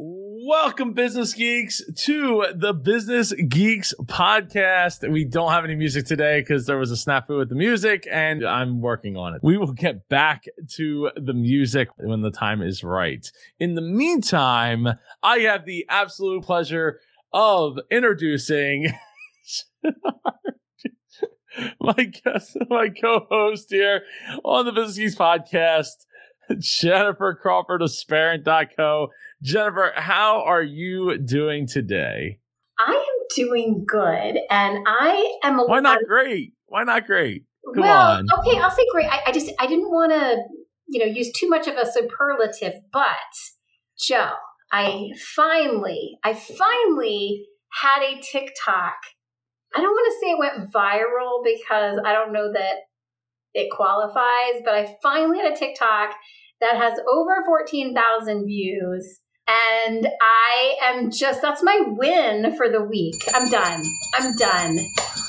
Welcome, business geeks, to the Business Geeks podcast. We don't have any music today because there was a snafu with the music, and I'm working on it. We will get back to the music when the time is right. In the meantime, I have the absolute pleasure of introducing my guest, my co-host here on the Business Geeks podcast, Jennifer Crawford of Sparent.co. Jennifer, how are you doing today? I am doing good, and I am. A Why not great? Why not great? Come well, on. okay, I'll say great. I, I just I didn't want to, you know, use too much of a superlative, but Joe, I finally, I finally had a TikTok. I don't want to say it went viral because I don't know that it qualifies, but I finally had a TikTok that has over 14,000 views and I am just, that's my win for the week. I'm done. I'm done.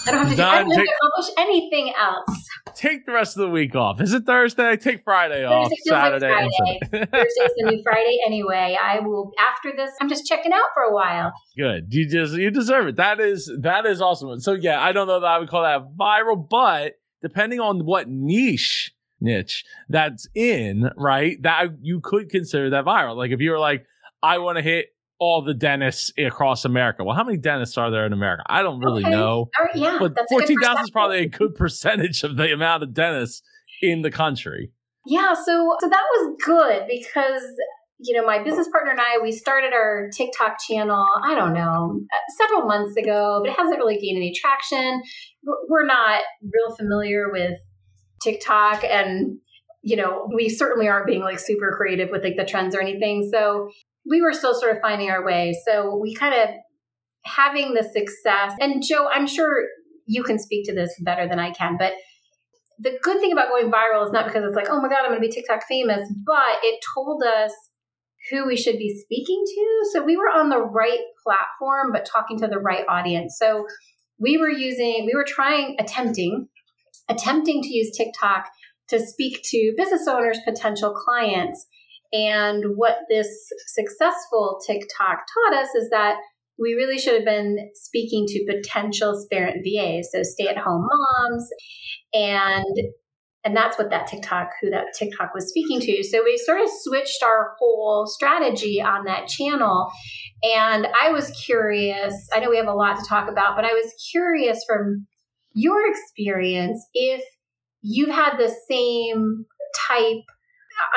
I don't have to, do, I don't have to accomplish anything else. Take the rest of the week off. Is it Thursday? Take Friday off. Thursday Saturday. Like Friday. Thursday's the new Friday anyway. I will after this. I'm just checking out for a while. Good. You just you deserve it. That is that is awesome. So yeah, I don't know that I would call that viral, but depending on what niche niche that's in, right? That you could consider that viral. Like if you were like, I want to hit all the dentists across America. Well, how many dentists are there in America? I don't really okay. know. Right, yeah, but 14,000 is probably a good percentage of the amount of dentists in the country. Yeah, so so that was good because you know, my business partner and I, we started our TikTok channel, I don't know, several months ago, but it hasn't really gained any traction. We're not real familiar with TikTok and you know, we certainly aren't being like super creative with like the trends or anything. So we were still sort of finding our way. So we kind of having the success. And Joe, I'm sure you can speak to this better than I can, but the good thing about going viral is not because it's like, oh my God, I'm going to be TikTok famous, but it told us who we should be speaking to. So we were on the right platform, but talking to the right audience. So we were using, we were trying, attempting, attempting to use TikTok to speak to business owners, potential clients and what this successful TikTok taught us is that we really should have been speaking to potential Sparent VAs, so stay at home moms. And and that's what that TikTok, who that TikTok was speaking to. So we sort of switched our whole strategy on that channel. And I was curious, I know we have a lot to talk about, but I was curious from your experience if you've had the same type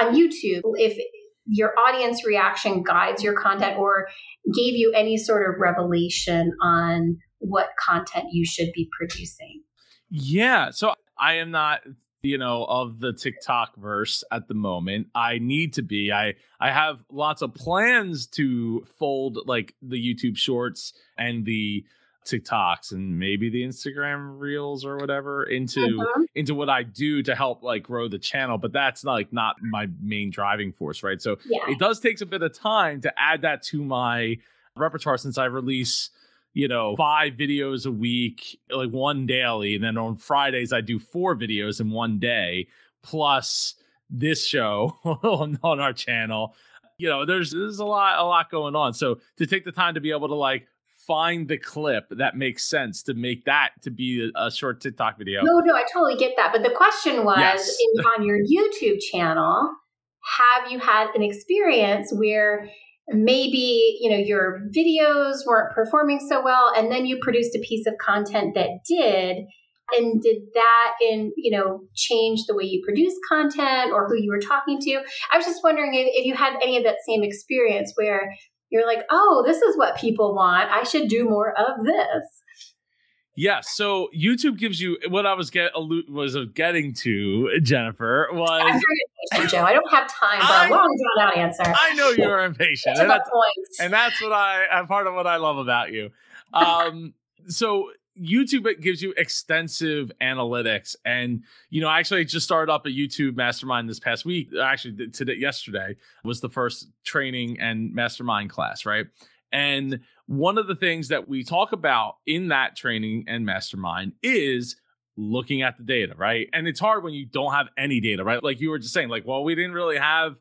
on YouTube, if your audience reaction guides your content or gave you any sort of revelation on what content you should be producing. Yeah. So I am not you know of the TikTok verse at the moment. I need to be. I I have lots of plans to fold like the YouTube shorts and the TikToks and maybe the Instagram reels or whatever into mm-hmm. into what I do to help like grow the channel. But that's not, like not my main driving force, right? So yeah. it does take a bit of time to add that to my repertoire since I release you know five videos a week like one daily and then on fridays i do four videos in one day plus this show on, on our channel you know there's there's a lot a lot going on so to take the time to be able to like find the clip that makes sense to make that to be a, a short TikTok video. No, no, I totally get that. But the question was yes. in, on your YouTube channel, have you had an experience where maybe you know your videos weren't performing so well and then you produced a piece of content that did and did that in you know change the way you produce content or who you were talking to i was just wondering if, if you had any of that same experience where you're like, oh, this is what people want. I should do more of this. Yeah, so YouTube gives you what I was get was getting to Jennifer was. I'm very impatient, Joe. I don't have time for I, a long drawn out answer. I know you're impatient, and that's, and that's what I part of what I love about you. Um, so YouTube gives you extensive analytics, and you know, I actually, I just started up a YouTube mastermind this past week. Uh, actually, today, yesterday was the first training and mastermind class, right? And one of the things that we talk about in that training and mastermind is looking at the data, right? And it's hard when you don't have any data, right? Like you were just saying, like, well, we didn't really have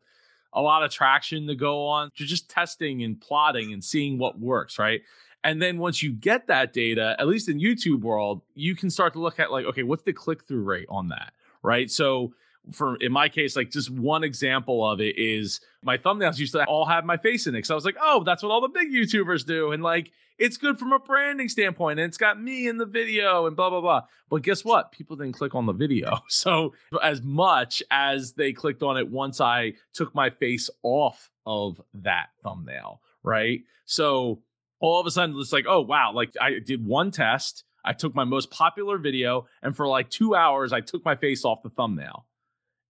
a lot of traction to go on. You're just testing and plotting and seeing what works, right? And then once you get that data, at least in YouTube world, you can start to look at like, okay, what's the click through rate on that, right? So for in my case, like just one example of it is my thumbnails used to all have my face in it. So I was like, oh, that's what all the big YouTubers do. And like it's good from a branding standpoint, and it's got me in the video and blah blah blah. But guess what? People didn't click on the video. So as much as they clicked on it once I took my face off of that thumbnail, right? So all of a sudden it's like, oh wow, like I did one test. I took my most popular video, and for like two hours, I took my face off the thumbnail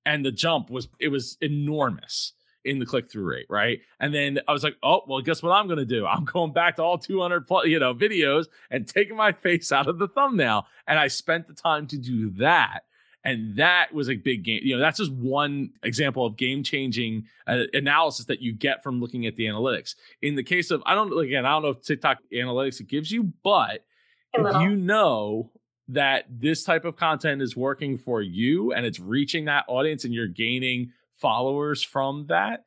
and the jump was it was enormous in the click through rate, right? And then I was like, oh, well, guess what I'm going to do? I'm going back to all 200 plus, you know, videos and taking my face out of the thumbnail. And I spent the time to do that. And that was a big game. You know, that's just one example of game changing uh, analysis that you get from looking at the analytics. In the case of, I don't, again, I don't know if TikTok analytics it gives you, but if you know that this type of content is working for you and it's reaching that audience and you're gaining followers from that,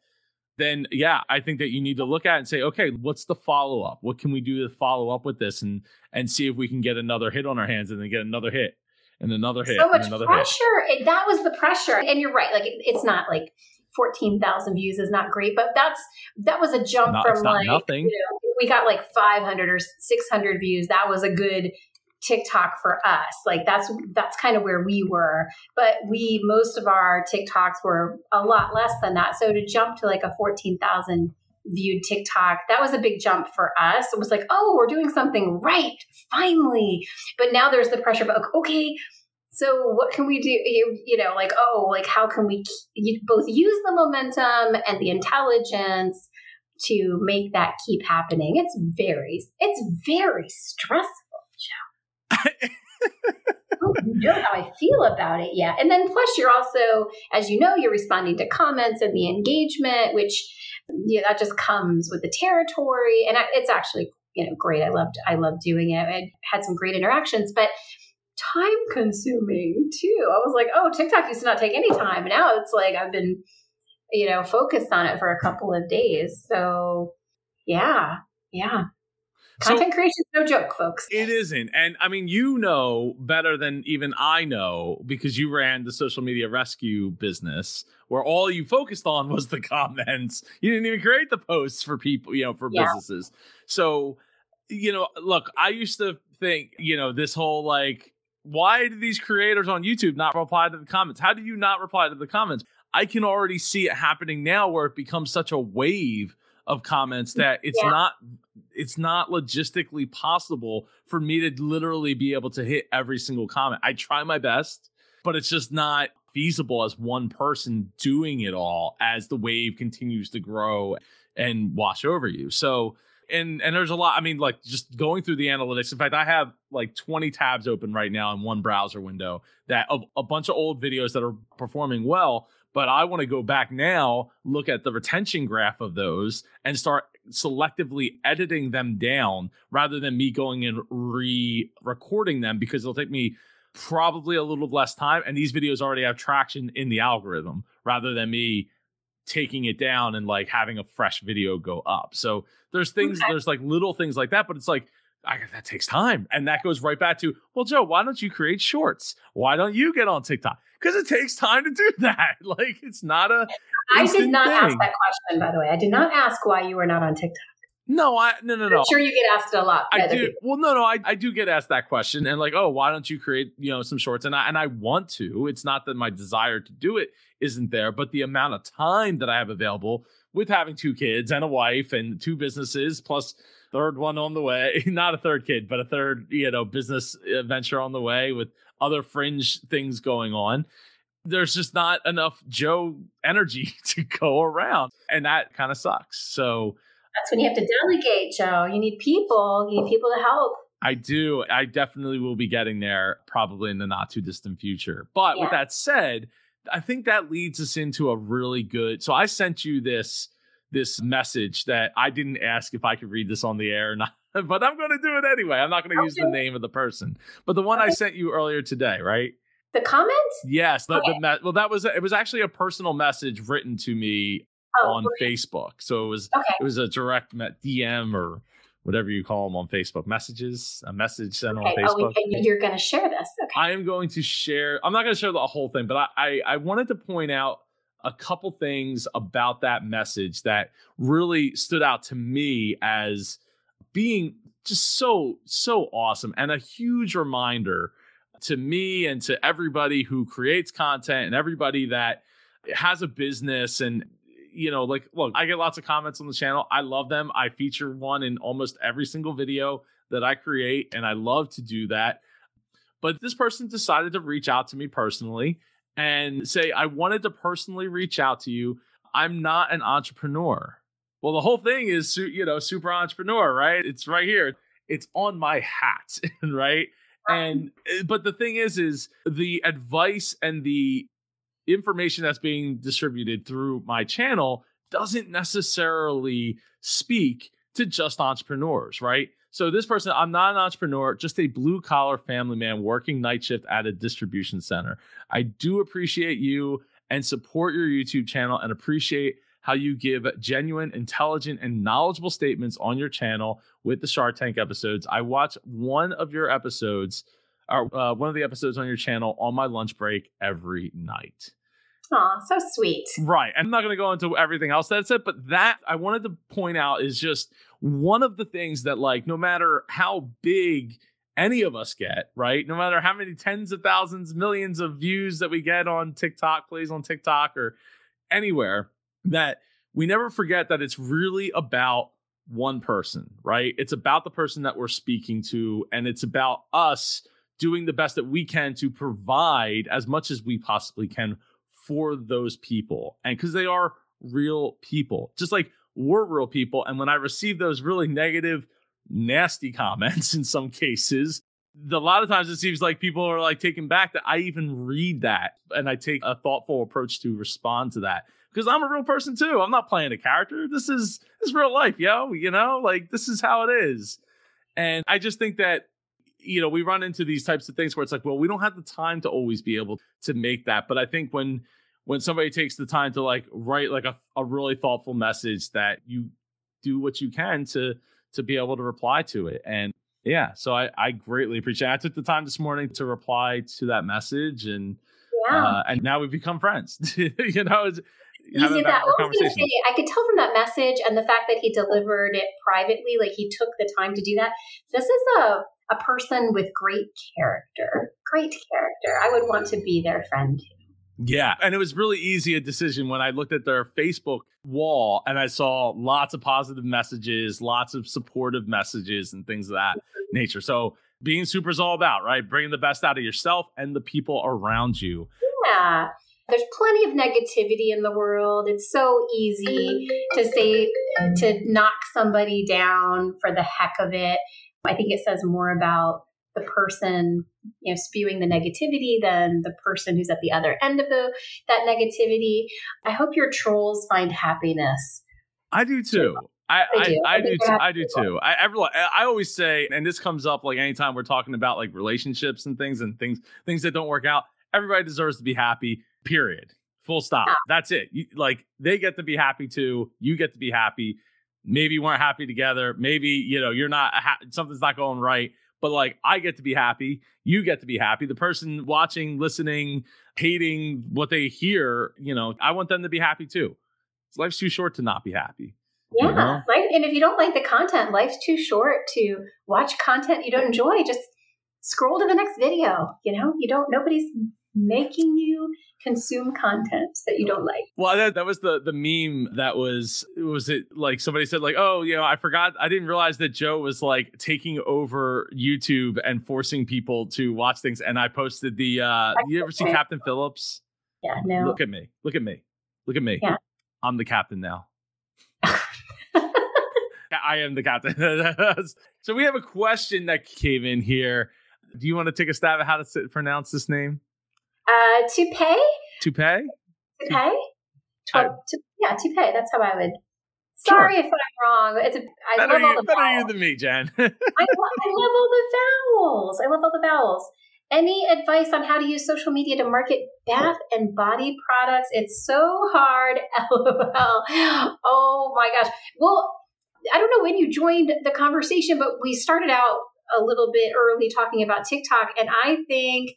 then yeah, I think that you need to look at and say, okay, what's the follow up? What can we do to follow up with this and and see if we can get another hit on our hands and then get another hit and another hit. So much pressure. It, that was the pressure, and you're right. Like it, it's not like fourteen thousand views is not great, but that's that was a jump not, from like nothing. You know, we got like five hundred or six hundred views. That was a good TikTok for us. Like that's that's kind of where we were. But we most of our TikToks were a lot less than that. So to jump to like a 14,000 viewed TikTok, that was a big jump for us. It was like, "Oh, we're doing something right finally." But now there's the pressure of okay, so what can we do you, you know like oh like how can we both use the momentum and the intelligence to make that keep happening it's very it's very stressful I don't oh, know how I feel about it yet. And then plus you're also, as you know, you're responding to comments and the engagement, which yeah, that just comes with the territory. And it's actually, you know, great. I loved, I loved doing it. I had some great interactions, but time consuming too. I was like, oh, TikTok used to not take any time. Now it's like I've been, you know, focused on it for a couple of days. So yeah, yeah. Content so, creation is no joke, folks. It isn't. And I mean, you know better than even I know because you ran the social media rescue business where all you focused on was the comments. You didn't even create the posts for people, you know, for yeah. businesses. So, you know, look, I used to think, you know, this whole like, why do these creators on YouTube not reply to the comments? How do you not reply to the comments? I can already see it happening now where it becomes such a wave of comments that it's yeah. not it's not logistically possible for me to literally be able to hit every single comment. I try my best, but it's just not feasible as one person doing it all as the wave continues to grow and wash over you. So and and there's a lot i mean like just going through the analytics in fact i have like 20 tabs open right now in one browser window that of a bunch of old videos that are performing well but I want to go back now, look at the retention graph of those and start selectively editing them down rather than me going and re recording them because it'll take me probably a little less time. And these videos already have traction in the algorithm rather than me taking it down and like having a fresh video go up. So there's things, okay. there's like little things like that, but it's like, I, that takes time. And that goes right back to, well, Joe, why don't you create shorts? Why don't you get on TikTok? Because it takes time to do that. Like it's not a. I did not thing. ask that question, by the way. I did not ask why you were not on TikTok. No, I no no no. I'm sure you get asked a lot. I do. People. Well, no, no, I, I do get asked that question, and like, oh, why don't you create you know some shorts? And I and I want to. It's not that my desire to do it isn't there, but the amount of time that I have available with having two kids and a wife and two businesses plus third one on the way. Not a third kid, but a third, you know, business venture on the way with other fringe things going on. There's just not enough Joe energy to go around. And that kind of sucks. So that's when you have to delegate, Joe. You need people, you need people to help. I do. I definitely will be getting there probably in the not too distant future. But yeah. with that said, I think that leads us into a really good. So I sent you this this message that I didn't ask if I could read this on the air or not, but I'm going to do it anyway. I'm not going to okay. use the name of the person, but the one okay. I sent you earlier today, right? The comment? Yes. The, okay. the well, that was it was actually a personal message written to me oh, on Facebook. So it was it was a direct DM or whatever you call them on Facebook messages, a message sent okay. on Facebook. Oh, you're going to share this. Okay. I am going to share. I'm not going to share the whole thing, but I, I, I wanted to point out a couple things about that message that really stood out to me as being just so so awesome and a huge reminder to me and to everybody who creates content and everybody that has a business and you know like look i get lots of comments on the channel. I love them. I feature one in almost every single video that i create and i love to do that. But this person decided to reach out to me personally and say i wanted to personally reach out to you. I'm not an entrepreneur. Well the whole thing is you know super entrepreneur right? It's right here. It's on my hat right? And eh, but the thing is is the advice and the information that's being distributed through my channel doesn't necessarily speak to just entrepreneurs, right? So this person, I'm not an entrepreneur, just a blue collar family man working night shift at a distribution center. I do appreciate you and support your YouTube channel and appreciate how you give genuine, intelligent, and knowledgeable statements on your channel with the Shark Tank episodes. I watch one of your episodes or uh, one of the episodes on your channel on my lunch break every night. Aw, so sweet. Right. I'm not going to go into everything else that's it, but that I wanted to point out is just one of the things that, like, no matter how big any of us get, right? No matter how many tens of thousands, millions of views that we get on TikTok, plays on TikTok or anywhere, that we never forget that it's really about one person, right? It's about the person that we're speaking to, and it's about us doing the best that we can to provide as much as we possibly can for those people. And because they are real people, just like we're real people. And when I receive those really negative, nasty comments in some cases, a lot of times it seems like people are like taken back that I even read that and I take a thoughtful approach to respond to that because I'm a real person too. I'm not playing a character. This is this is real life, yo. You know, like this is how it is. And I just think that you know, we run into these types of things where it's like, well, we don't have the time to always be able to make that. But I think when when somebody takes the time to like write like a, a really thoughtful message that you do what you can to to be able to reply to it. And yeah, so I, I greatly appreciate it. I took the time this morning to reply to that message and yeah. uh, and now we've become friends. you know, it's, Easy that. I, was say, I could tell from that message and the fact that he delivered it privately, like he took the time to do that. This is a a person with great character. Great character. I would want to be their friend too. Yeah. And it was really easy a decision when I looked at their Facebook wall and I saw lots of positive messages, lots of supportive messages, and things of that mm-hmm. nature. So being super is all about, right? Bringing the best out of yourself and the people around you. Yeah. There's plenty of negativity in the world. It's so easy to say, to knock somebody down for the heck of it. I think it says more about the person you know spewing the negativity than the person who's at the other end of the that negativity i hope your trolls find happiness i do too I, I, do. I, I, do, too, I do too. I, everyone, I always say, and this comes up like anytime we're talking about like relationships and things and things, things that don't work out. Everybody deserves to be happy. Period. Full stop. Yeah. That's it. You, like they get to be happy too. You get to be happy maybe you weren't happy together. Maybe you know you're not ha- something's not going right. But like i get to be happy. You get to be happy. The person watching listening hating what they hear you know i want them to be happy too. Life's too short to not be happy. Yeah. you know? like and if you don't like the content life's too short to watch content you don't enjoy. Just scroll to the next video you know? You don't nobody's making you consume content that you don't like. Well, that, that was the the meme that was was it like somebody said like, "Oh, you know, I forgot I didn't realize that Joe was like taking over YouTube and forcing people to watch things." And I posted the uh you ever see Captain Phillips? Yeah, no. Look at me. Look at me. Look at me. Yeah. I'm the captain now. I am the captain. so we have a question that came in here. Do you want to take a stab at how to pronounce this name? Uh, toupee. Toupee. Toupee. I, to, yeah, toupee. That's how I would. Sorry sure. if I'm wrong. It's a, I better love you, all the better vowels. you than me, Jen. I, love, I love all the vowels. I love all the vowels. Any advice on how to use social media to market bath and body products? It's so hard. LOL. Oh my gosh. Well, I don't know when you joined the conversation, but we started out a little bit early talking about TikTok. And I think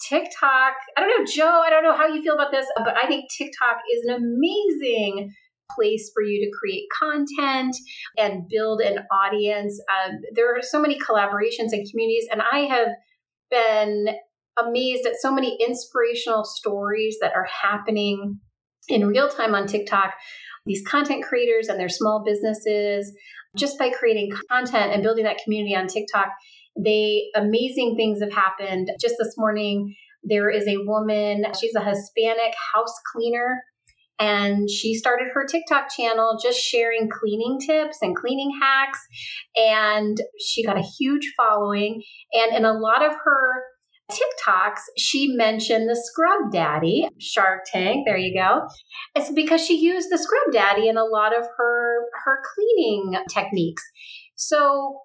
TikTok, I don't know, Joe, I don't know how you feel about this, but I think TikTok is an amazing place for you to create content and build an audience. Um, there are so many collaborations and communities, and I have been amazed at so many inspirational stories that are happening in real time on TikTok. These content creators and their small businesses, just by creating content and building that community on TikTok, they amazing things have happened. Just this morning, there is a woman, she's a Hispanic house cleaner and she started her TikTok channel just sharing cleaning tips and cleaning hacks. And she got a huge following. And in a lot of her TikToks, she mentioned the Scrub Daddy, Shark Tank. There you go. It's because she used the Scrub Daddy in a lot of her her cleaning techniques. So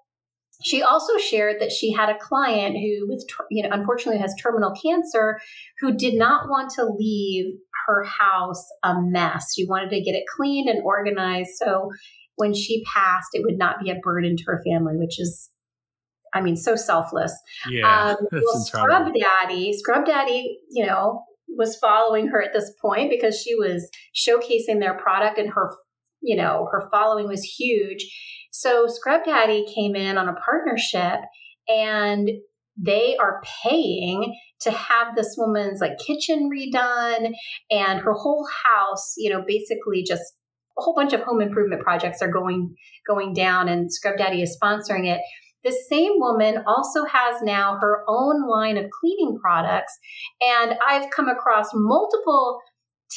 she also shared that she had a client who, with you know, unfortunately has terminal cancer, who did not want to leave her house a mess. She wanted to get it cleaned and organized. So when she passed, it would not be a burden to her family, which is, I mean, so selfless. Yeah. Um, well, Scrub Daddy, Scrub Daddy, you know, was following her at this point because she was showcasing their product and her, you know, her following was huge. So Scrub Daddy came in on a partnership and they are paying to have this woman's like kitchen redone and her whole house, you know, basically just a whole bunch of home improvement projects are going going down and Scrub Daddy is sponsoring it. The same woman also has now her own line of cleaning products and I've come across multiple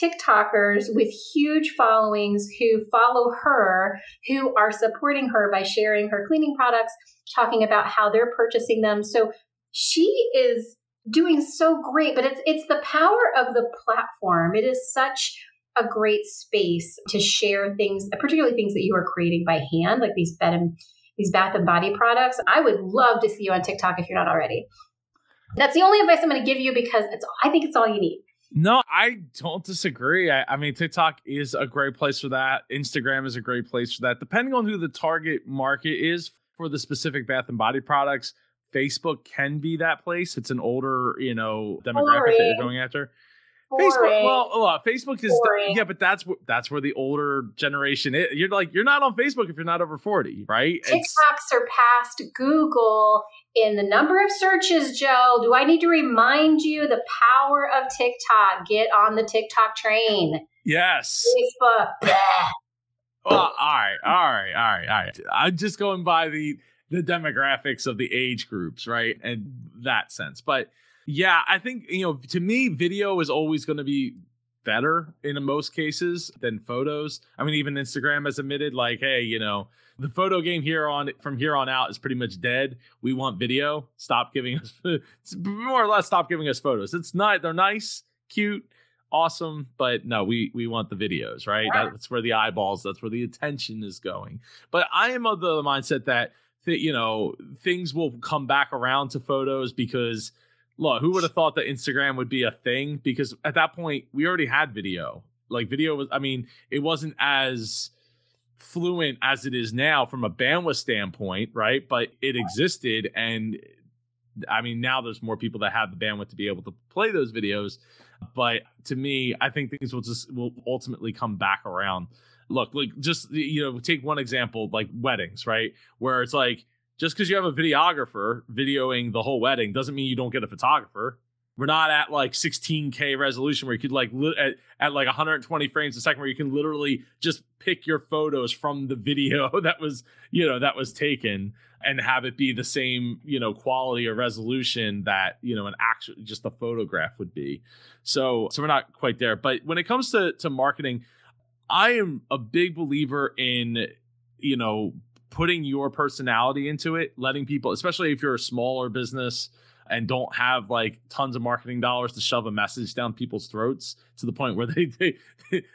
TikTokers with huge followings who follow her, who are supporting her by sharing her cleaning products, talking about how they're purchasing them. So she is doing so great, but it's it's the power of the platform. It is such a great space to share things, particularly things that you are creating by hand, like these bed and these bath and body products. I would love to see you on TikTok if you're not already. That's the only advice I'm going to give you because it's I think it's all you need. No, I don't disagree. I, I, mean, TikTok is a great place for that. Instagram is a great place for that. Depending on who the target market is for the specific bath and body products, Facebook can be that place. It's an older, you know, demographic Boring. that you're going after. Boring. Facebook, well, uh, Facebook is Boring. yeah, but that's that's where the older generation is. You're like you're not on Facebook if you're not over forty, right? TikTok it's, surpassed Google in the number of searches. Joe, do I need to remind you the power of TikTok? Get on the TikTok train. Yes. Facebook. well, all right, all right, all right, all right. I'm just going by the the demographics of the age groups, right? And that sense. But yeah, I think, you know, to me, video is always going to be better in most cases than photos. I mean, even Instagram has admitted, like, hey, you know, the photo game here on from here on out is pretty much dead. We want video. Stop giving us more or less stop giving us photos. It's not they're nice, cute, awesome, but no, we we want the videos, right? That's where the eyeballs, that's where the attention is going. But I am of the mindset that that you know things will come back around to photos because look, who would have thought that Instagram would be a thing? Because at that point we already had video. Like video was, I mean, it wasn't as fluent as it is now from a bandwidth standpoint, right? But it existed, and I mean, now there's more people that have the bandwidth to be able to play those videos. But to me, I think things will just will ultimately come back around look, like just you know, take one example like weddings, right? Where it's like just because you have a videographer videoing the whole wedding doesn't mean you don't get a photographer. We're not at like 16k resolution where you could like li- at, at like 120 frames a second where you can literally just pick your photos from the video that was you know that was taken and have it be the same you know quality or resolution that you know an actual just a photograph would be so so we're not quite there but when it comes to to marketing I am a big believer in, you know, putting your personality into it, letting people, especially if you're a smaller business, and don't have like tons of marketing dollars to shove a message down people's throats to the point where they they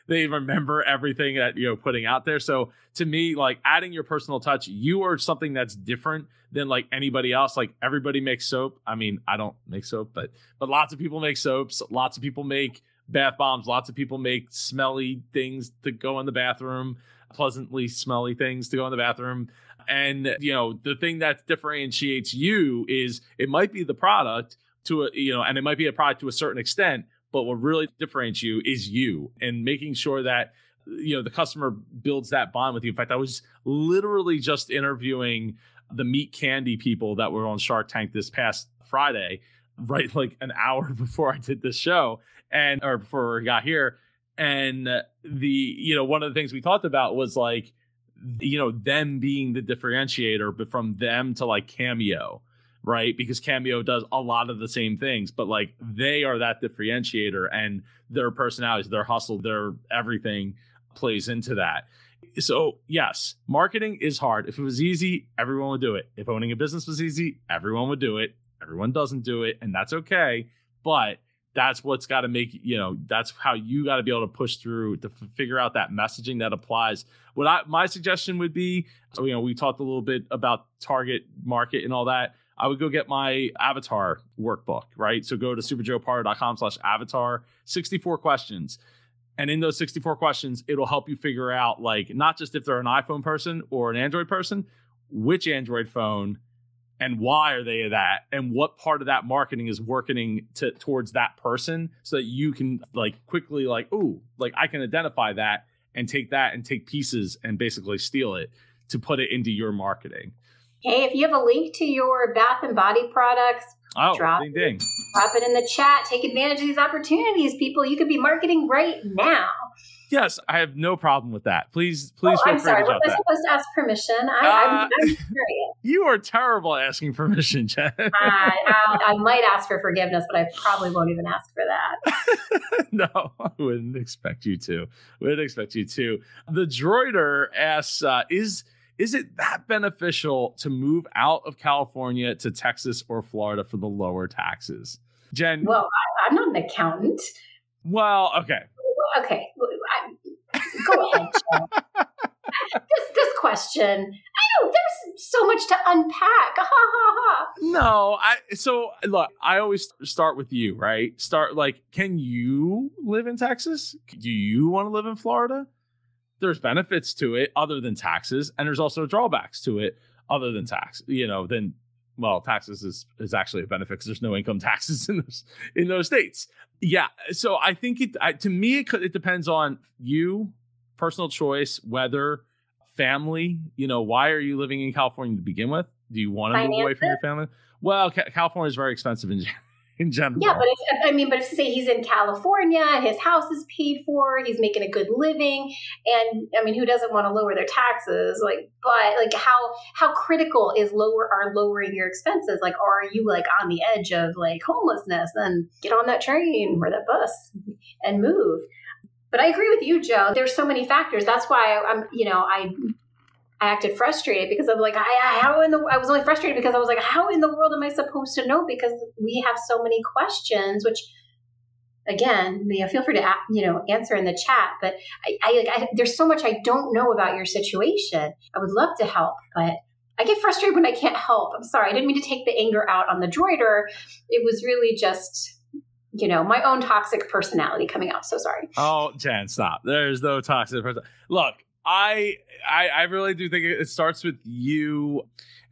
they remember everything that you're putting out there. So to me, like adding your personal touch, you are something that's different than like anybody else. Like everybody makes soap. I mean, I don't make soap, but but lots of people make soaps. Lots of people make bath bombs. Lots of people make smelly things to go in the bathroom, pleasantly smelly things to go in the bathroom. And you know, the thing that differentiates you is it might be the product to a you know, and it might be a product to a certain extent, but what really differentiates you is you and making sure that you know the customer builds that bond with you. In fact, I was literally just interviewing the meat candy people that were on Shark Tank this past Friday, right like an hour before I did this show and or before we got here. And the you know one of the things we talked about was like you know them being the differentiator, but from them to like Cameo, right? Because Cameo does a lot of the same things, but like they are that differentiator and their personalities, their hustle, their everything plays into that. So, yes, marketing is hard. If it was easy, everyone would do it. If owning a business was easy, everyone would do it. Everyone doesn't do it, and that's okay. But that's what's got to make you know that's how you got to be able to push through to f- figure out that messaging that applies. What i my suggestion would be so, you know we talked a little bit about target market and all that. I would go get my avatar workbook right? So go to superjoepardo.com slash avatar 64 questions. And in those 64 questions it'll help you figure out like not just if they're an iphone person or an android person which android phone and why are they that and what part of that marketing is working to towards that person so that you can like quickly like oh like i can identify that and take that and take pieces and basically steal it to put it into your marketing. Hey if you have a link to your bath and body products oh drop, ding, ding. drop it in the chat. Take advantage of these opportunities people. You could be marketing right now Yes, I have no problem with that. Please, please oh, I'm sorry. Was I supposed to ask permission? I, uh, am curious. You are terrible asking permission, Jen. I, I, might ask for forgiveness, but I probably won't even ask for that. no, I wouldn't expect you to. Wouldn't expect you to. The droider asks, uh, "Is is it that beneficial to move out of California to Texas or Florida for the lower taxes?" Jen. Well, I, I'm not an accountant. Well, okay. Okay, Go ahead, this this question. I know there's so much to unpack. Ha ha ha. No, I so look, I always start with you, right? Start like, can you live in Texas? Do you want to live in Florida? There's benefits to it other than taxes, and there's also drawbacks to it other than tax. You know, then well, taxes is is actually a benefit because there's no income taxes in those in those states. Yeah, so I think it I, to me it, it depends on you personal choice, weather, family. You know, why are you living in California to begin with? Do you want to Finances? move away from your family? Well, ca- California is very expensive in in general. Yeah, but if, I mean, but if say he's in California and his house is paid for, he's making a good living, and I mean, who doesn't want to lower their taxes? Like, but like, how how critical is lower are lowering your expenses? Like, are you like on the edge of like homelessness? Then get on that train or that bus and move. But I agree with you, Joe. There's so many factors. That's why I'm, you know, I I acted frustrated because I'm like, I, how in the I was only frustrated because I was like, how in the world am I supposed to know? Because we have so many questions, which again, you know, feel free to you know answer in the chat. But I, I, I there's so much I don't know about your situation. I would love to help, but I get frustrated when I can't help. I'm sorry. I didn't mean to take the anger out on the droider. It was really just you know, my own toxic personality coming out. So sorry. Oh, Jen, stop. There's no toxic person. Look, I, I I really do think it starts with you,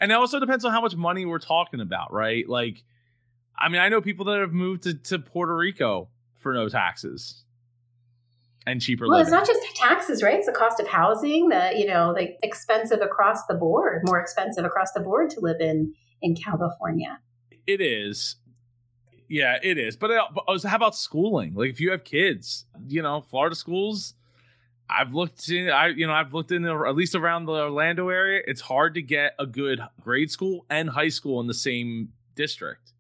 and it also depends on how much money we're talking about, right? Like, I mean, I know people that have moved to, to Puerto Rico for no taxes and cheaper. Well, living. it's not just taxes, right? It's the cost of housing, the you know, like expensive across the board, more expensive across the board to live in in California. It is, yeah, it is. But, uh, but how about schooling? Like, if you have kids, you know, Florida schools. I've looked in, I you know, I've looked in the, at least around the Orlando area. It's hard to get a good grade school and high school in the same district.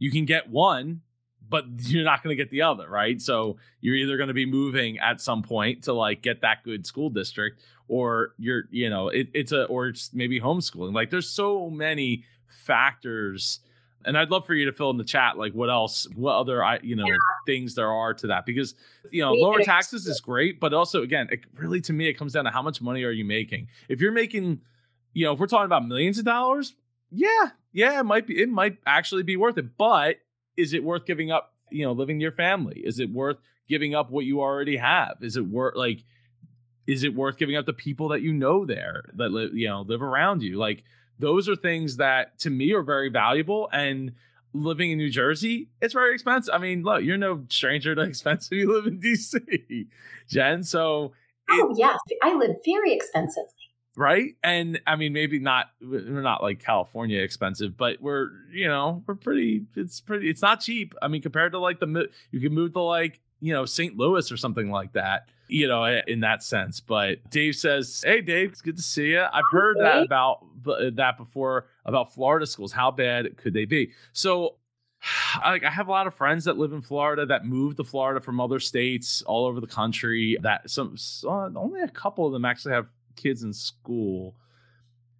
You can get one, but you're not going to get the other, right? So you're either going to be moving at some point to like get that good school district, or you're, you know, it, it's a, or it's maybe homeschooling. Like, there's so many factors And I'd love for you to fill in the chat like what else, what other I you know yeah. things there are to that because you know lower taxes is great, but also again, it really to me it comes down to how much money are you making. If you're making, you know, if we're talking about millions of dollars, yeah, yeah, it might be, it might actually be worth it. But is it worth giving up? You know, living your family? Is it worth giving up what you already have? Is it worth like? Is it worth giving up the people that you know there that live, you know, live around you? Like those are things that to me are very valuable and living in New Jersey, it's very expensive. I mean, look, you're no stranger to expensive. You live in DC, Jen. So, oh yes, I live very expensively. Right, and I mean, maybe not. We're not like California expensive, but we're you know we're pretty. It's pretty. It's not cheap. I mean, compared to like the you can move to like you know St. Louis or something like that you know, eh, in that sense. But Dave says, "Hey, Dave, it's good to see you. I've heard that about that before about Florida schools. How bad could they be?" So, like, I have a lot of friends that live in Florida that moved to Florida from other states all over the country. That some uh, only a couple of them actually have kids in school.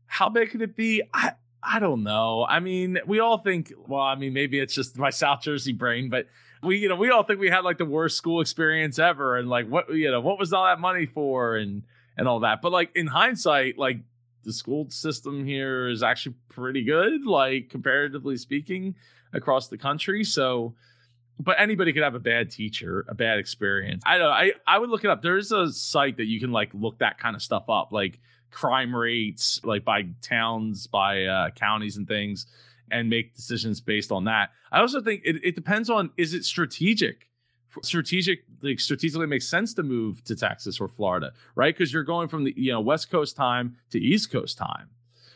How bad could it be? I I don't know. I mean, we all think. Well, I mean, maybe it's just my South Jersey brain, but we you know we all think we had like the worst school experience ever and like what you know what was all that money for and and all that. But like in hindsight like the school system here is actually pretty good like comparatively speaking across the country. So but anybody could have a bad teacher a bad experience. I don't know i i would look it up. There's a site that you can like look that kind of stuff up like crime rates like by towns by uh, counties and things and make decisions based on that. I also think it, it depends on is it strategic? Strategic, like strategically makes sense to move to Texas or Florida, right? Because you're going from the you know West Coast time to East Coast time.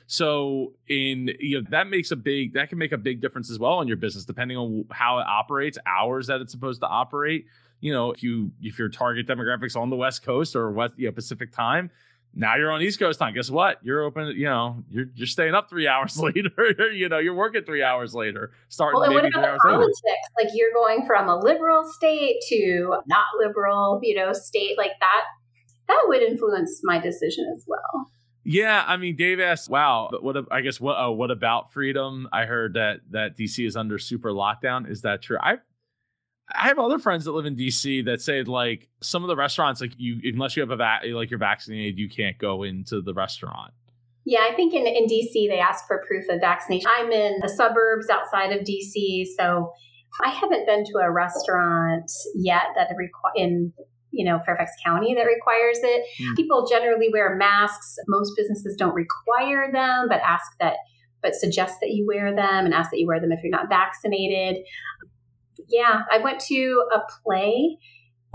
So in you know that makes a big that can make a big difference as well in your business depending on how it operates, hours that it's supposed to operate. You know, if you if your target demographics on the West Coast or West you know Pacific time, now you're on East Coast time. Guess what? You're open. You know, you're you're staying up three hours later. you know, you're working three hours later. Starting well, maybe three hours politics? later. Like you're going from a liberal state to not liberal, you know, state like that. That would influence my decision as well. Yeah, I mean, Dave asked, "Wow, but what? I guess what? Oh, what about freedom? I heard that that DC is under super lockdown. Is that true? I I have other friends that live in DC that say like some of the restaurants like you unless you have a va- like you're vaccinated you can't go into the restaurant. Yeah, I think in, in DC they ask for proof of vaccination. I'm in the suburbs outside of DC, so I haven't been to a restaurant yet that require in you know Fairfax County that requires it. Mm. People generally wear masks. Most businesses don't require them, but ask that but suggest that you wear them and ask that you wear them if you're not vaccinated yeah, I went to a play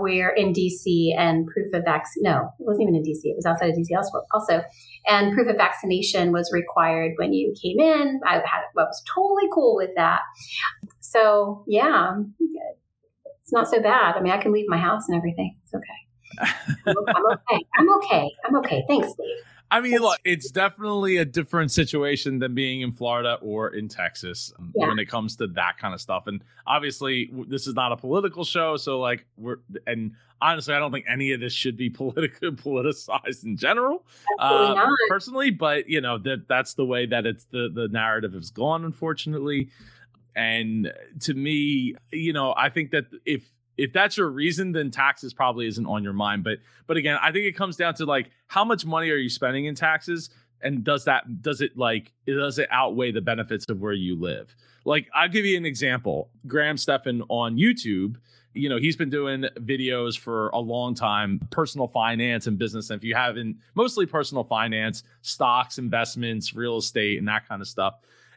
where in DC and proof of vaccine, no, it wasn't even in DC, it was outside of DC also. And proof of vaccination was required when you came in. I had, I was totally cool with that. So yeah, it's not so bad. I mean, I can leave my house and everything. It's okay. I'm okay. I'm okay. I'm okay. Thanks, Dave. I mean, look, it's definitely a different situation than being in Florida or in Texas um, yeah. when it comes to that kind of stuff. And obviously, this is not a political show, so like we're and honestly, I don't think any of this should be politically politicized in general, uh, personally. But you know that that's the way that it's the the narrative has gone, unfortunately. And to me, you know, I think that if if that's your reason, then taxes probably isn't on your mind. But but again, I think it comes down to like how much money are you spending in taxes, and does that does it like does it outweigh the benefits of where you live? Like I'll give you an example. Graham Stephan on YouTube, you know, he's been doing videos for a long time, personal finance and business. And if you haven't, mostly personal finance, stocks, investments, real estate, and that kind of stuff.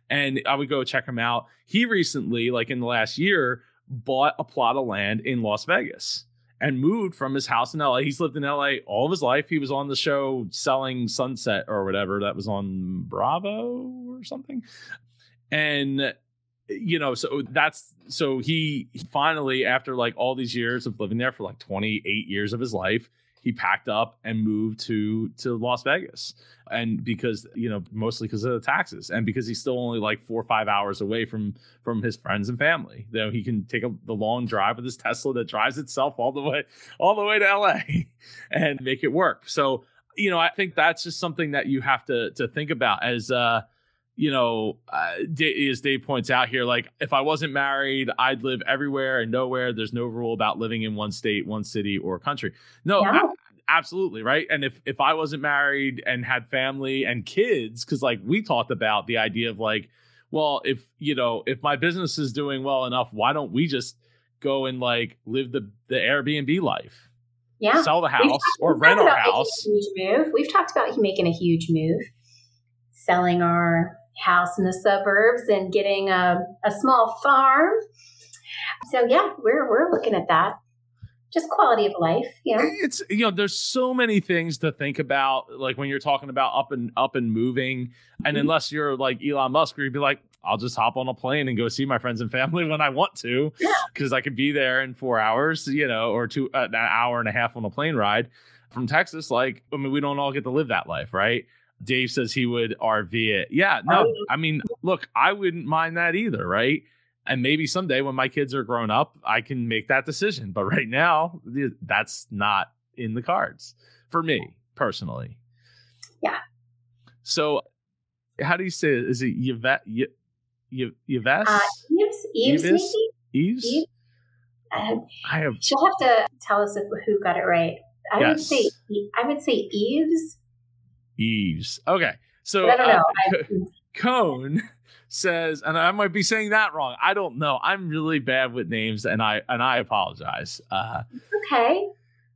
And I would go check him out. He recently, like in the last year, bought a plot of land in Las Vegas and moved from his house in LA. He's lived in LA all of his life. He was on the show Selling Sunset or whatever that was on Bravo or something. And you know, so that's so he finally after like all these years of living there for like 28 years of his life, he packed up and moved to to Las Vegas. And because you know, mostly because of the taxes, and because he's still only like four or five hours away from from his friends and family. You know, he can take a, the long drive with his Tesla that drives itself all the way all the way to LA and make it work. So you know, I think that's just something that you have to to think about as uh you know, uh, as Dave points out here, like if I wasn't married, I'd live everywhere and nowhere. There's no rule about living in one state, one city, or country. No, yeah. a- absolutely right. And if if I wasn't married and had family and kids, because like we talked about the idea of like, well, if you know, if my business is doing well enough, why don't we just go and like live the the Airbnb life? Yeah, sell the house or rent our house. Huge move. We've talked about making a huge move, selling our house in the suburbs and getting a, a small farm. So yeah, we're we're looking at that. Just quality of life, yeah. It's you know, there's so many things to think about, like when you're talking about up and up and moving, and mm-hmm. unless you're like Elon Musk, where you'd be like, I'll just hop on a plane and go see my friends and family when I want to, because yeah. I could be there in four hours, you know, or two uh, an hour and a half on a plane ride from Texas. Like, I mean, we don't all get to live that life, right? Dave says he would RV it. Yeah, no, I mean, look, I wouldn't mind that either, right? And maybe someday when my kids are grown up, I can make that decision. But right now, that's not in the cards for me personally. Yeah. So, how do you say it? Is it Yvette? Y- y- Yves? Uh, Eves? Eves? Eves? Eves? Eves? Uh, I have. She'll have to tell us if, who got it right. I yes. would say I would say Eves. Eves. Okay. So know. Uh, Cone says, and I might be saying that wrong. I don't know. I'm really bad with names, and I and I apologize. Uh, okay.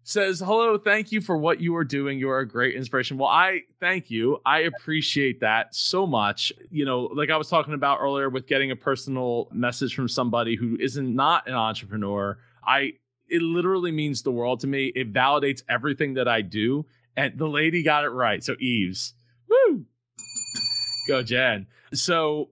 Says hello. Thank you for what you are doing. You are a great inspiration. Well, I thank you. I appreciate that so much. You know, like I was talking about earlier with getting a personal message from somebody who isn't not an entrepreneur. I it literally means the world to me. It validates everything that I do and the lady got it right. So Eves, woo, go Jen. So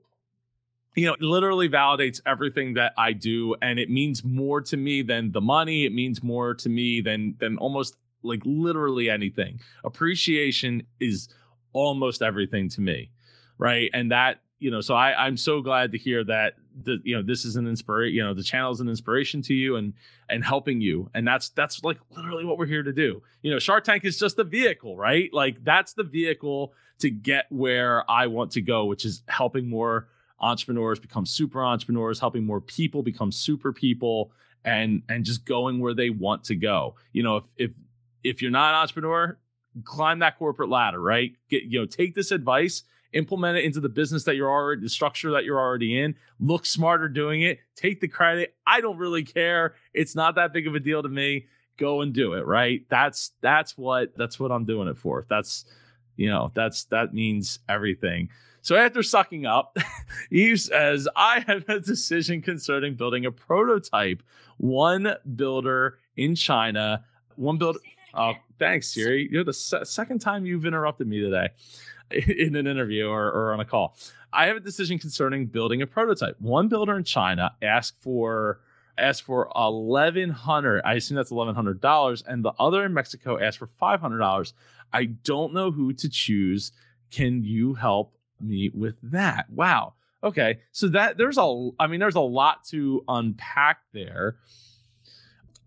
you know, it literally validates everything that I do, and it means more to me than the money. It means more to me than than almost like literally anything. Appreciation is almost everything to me, right? And that you know, so I I'm so glad to hear that the you know this is an inspiration. You know, the channel is an inspiration to you, and and helping you. And that's that's like literally what we're here to do. You know, Shark Tank is just the vehicle, right? Like that's the vehicle to get where I want to go, which is helping more entrepreneurs become super entrepreneurs, helping more people become super people and and just going where they want to go. You know, if if if you're not an entrepreneur, climb that corporate ladder, right? Get you know, take this advice implement it into the business that you're already the structure that you're already in. Look smarter doing it. Take the credit. I don't really care. It's not that big of a deal to me. Go and do it right? That's that's what that's what i'm doing it for. That's you know that's that means everything. So after sucking up Eve says i have a decision concerning building a prototype one builder in china. One builder oh thanks siri. You're the se- second time you've interrupted me today in an interview or, or on a call. I have a decision concerning building a prototype. One builder in China asked for asked for eleven hundred. I assume that's eleven hundred dollars, and the other in Mexico asked for five hundred dollars. I don't know who to choose. Can you help me with that? Wow. Okay, so that there's a. I mean, there's a lot to unpack there.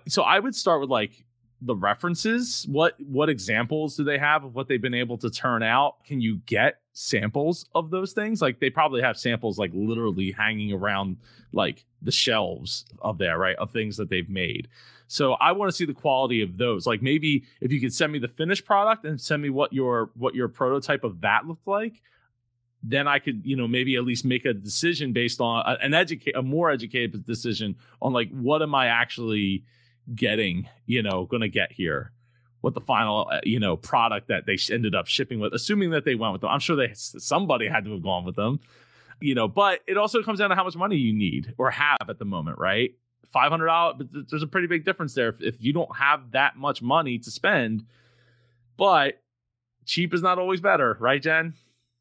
So I would start with like the references? What what examples do they have of what they've been able to turn out? Can you get samples of those things? Like they probably have samples like literally hanging around like the shelves of there right of things that they've made. So i want to see the quality of those. Like maybe if you could send me the finished product and send me what your what your prototype of that looked like then I could, you know, maybe at least make a decision based on an educate a more educated decision on like what am I actually getting, you know, going to get here, what the final, uh, you know, product that they ended up shipping with, assuming that they went with them. I'm sure they somebody had to have gone with them, you know. But it also comes down to how much money you need or have at the moment, right? Five hundred dollars, but there's a pretty big difference there. If, if you don't have that much money to spend, but cheap is not always better, right, Jen?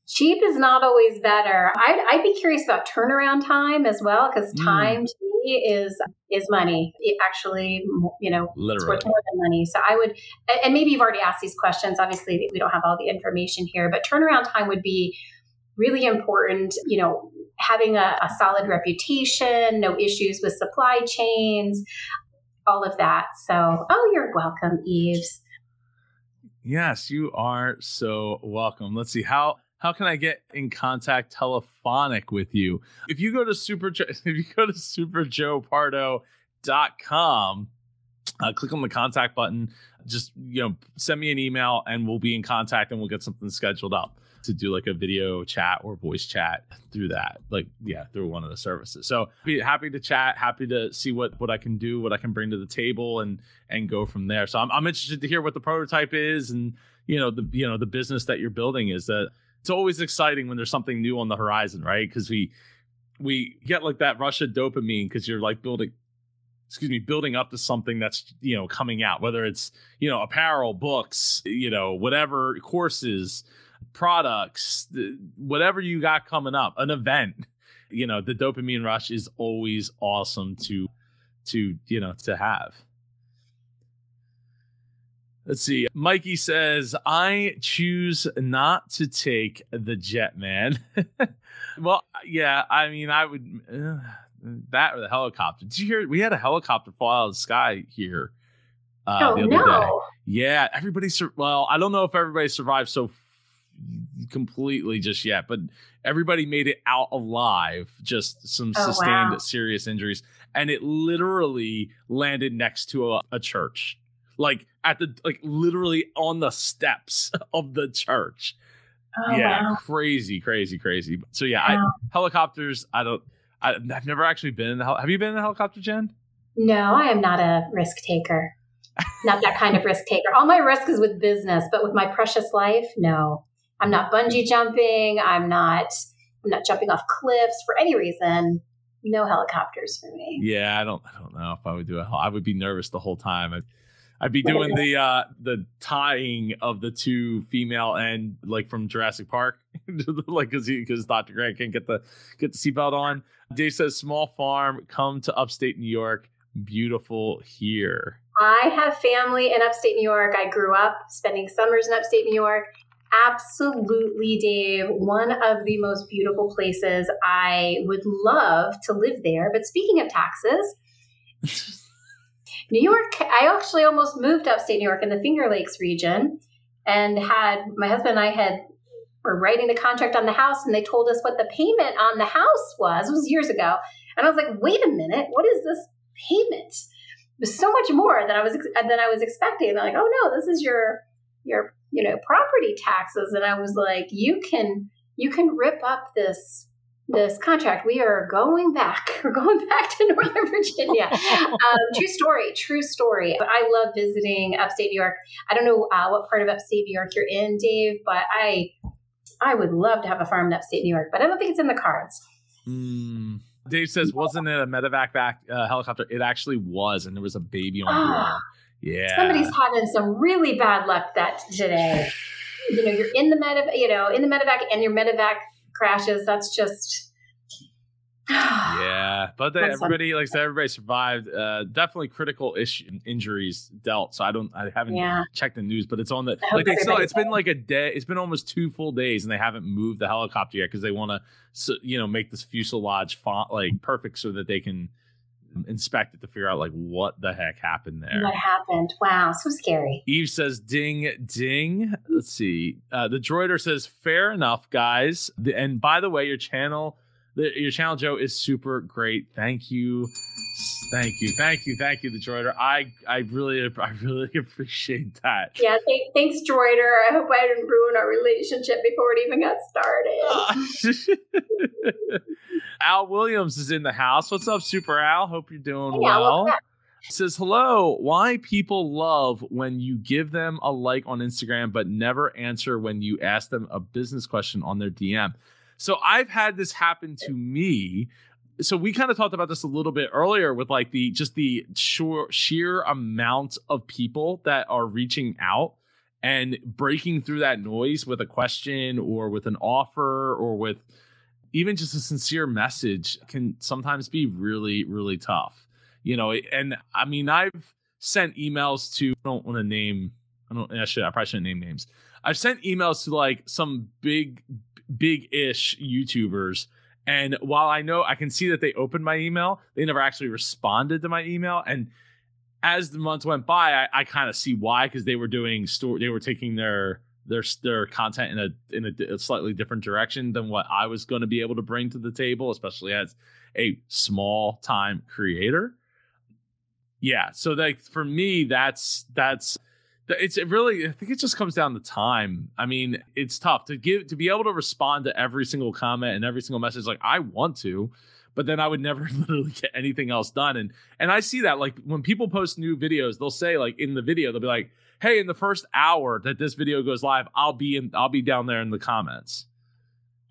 Cheap is not always better. I'd, I'd be curious about turnaround time as well, because mm. time mm. to me is is money. It actually, you know, Literally. it's worth more than money. So I would, and maybe you've already asked these questions. Obviously, we don't have all the information here, but turnaround time would be really important. You know, having a, a solid reputation, no issues with supply chains, all of that. So, oh, you're welcome, Eves. Yes, you are so welcome. Let's see how how can I get in contact telephonic with you? If you go to super if you go to superjoepardo.com, uh, click on the contact button, just you know, send me an email and we'll be in contact and we'll get something scheduled up to do like a video chat or voice chat through that like yeah through one of the services so be happy to chat happy to see what what i can do what i can bring to the table and and go from there so i'm, I'm interested to hear what the prototype is and you know the you know the business that you're building is that it's always exciting when there's something new on the horizon right because we we get like that rush of dopamine because you're like building excuse me building up to something that's you know coming out whether it's you know apparel books you know whatever courses products, whatever you got coming up, an event. You know, the dopamine rush is always awesome to to, you know, to have. Let's see. Mikey says, I choose not to take the jet, man. well, yeah, I mean, I would. Uh, that or the helicopter. Did you hear? We had a helicopter fall out of the sky here uh, oh, the other no. day. Yeah, everybody. Sur- well, I don't know if everybody survived so completely just yet, but everybody made it out alive. Just some oh, sustained wow. serious injuries, and it literally landed next to a, a church, like at the like literally on the steps of the church. Oh, yeah, wow. crazy, crazy, crazy. So yeah, wow. I, helicopters. I don't. I, have never actually been in the. Hel- have you been in a helicopter, Jen? No, I am not a risk taker. not that kind of risk taker. All my risk is with business, but with my precious life, no. I'm not bungee jumping. I'm not. I'm not jumping off cliffs for any reason. No helicopters for me. Yeah, I don't. I don't know if I would do it. I would be nervous the whole time. I'd, I'd be doing the uh the tying of the two female and like from Jurassic Park, like because because Dr. Grant can't get the get the seatbelt on. Dave says small farm, come to upstate New York, beautiful here. I have family in upstate New York. I grew up spending summers in upstate New York, Absolutely, Dave. One of the most beautiful places. I would love to live there. But speaking of taxes, New York, I actually almost moved upstate New York in the Finger Lakes region and had my husband and I had were writing the contract on the house and they told us what the payment on the house was. It was years ago. And I was like, wait a minute, what is this payment? It was so much more than I was than I was expecting. They're like, oh no, this is your your you know property taxes and i was like you can you can rip up this this contract we are going back we're going back to northern virginia um, true story true story i love visiting upstate new york i don't know uh, what part of upstate new york you're in dave but i i would love to have a farm in upstate new york but i don't think it's in the cards mm. Dave says, "Wasn't it a medevac back uh, helicopter? It actually was, and there was a baby on board." Yeah. Somebody's having some really bad luck that today. You know, you're in the medevac, you know, in the medevac and your medevac crashes. That's just yeah, but they, everybody, like I said, everybody survived. Uh, definitely critical issue injuries dealt. So I don't, I haven't yeah. checked the news, but it's on the like they still. It's been like a day. It's been almost two full days, and they haven't moved the helicopter yet because they want to, you know, make this fuselage font like perfect so that they can inspect it to figure out like what the heck happened there. What happened? Wow, so scary. Eve says, "Ding, ding." Let's see. Uh, the droider says, "Fair enough, guys." The, and by the way, your channel, the, your channel, Joe, is super great. Thank you, thank you, thank you, thank you, the droider. I, I really, I really appreciate that. Yeah, th- thanks, droider. I hope I didn't ruin our relationship before it even got started. Al Williams is in the house. What's up, Super Al? Hope you're doing hey, well. He says, Hello. Why people love when you give them a like on Instagram, but never answer when you ask them a business question on their DM. So I've had this happen to me. So we kind of talked about this a little bit earlier with like the just the sheer, sheer amount of people that are reaching out and breaking through that noise with a question or with an offer or with even just a sincere message can sometimes be really, really tough. You know, and I mean, I've sent emails to, I don't want to name, I don't, I should, I probably shouldn't name names. I've sent emails to like some big, big ish YouTubers. And while I know I can see that they opened my email, they never actually responded to my email. And as the months went by, I, I kind of see why because they were doing store, they were taking their their their content in a in a, a slightly different direction than what I was going to be able to bring to the table, especially as a small time creator. Yeah, so like for me, that's that's it's it really i think it just comes down to time. I mean it's tough to give to be able to respond to every single comment and every single message like i want to but then i would never literally get anything else done. And and i see that like when people post new videos they'll say like in the video they'll be like hey in the first hour that this video goes live i'll be in i'll be down there in the comments.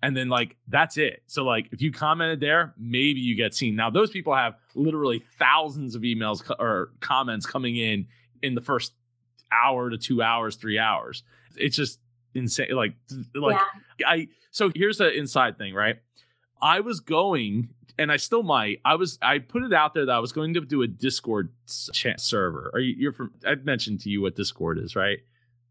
And then like that's it. So like if you commented there maybe you get seen. Now those people have literally thousands of emails co- or comments coming in in the first hour to two hours, three hours. It's just insane. Like, like yeah. I. So here's the inside thing, right? I was going, and I still might. I was. I put it out there that I was going to do a Discord chat server. Are you? You're from? I mentioned to you what Discord is, right?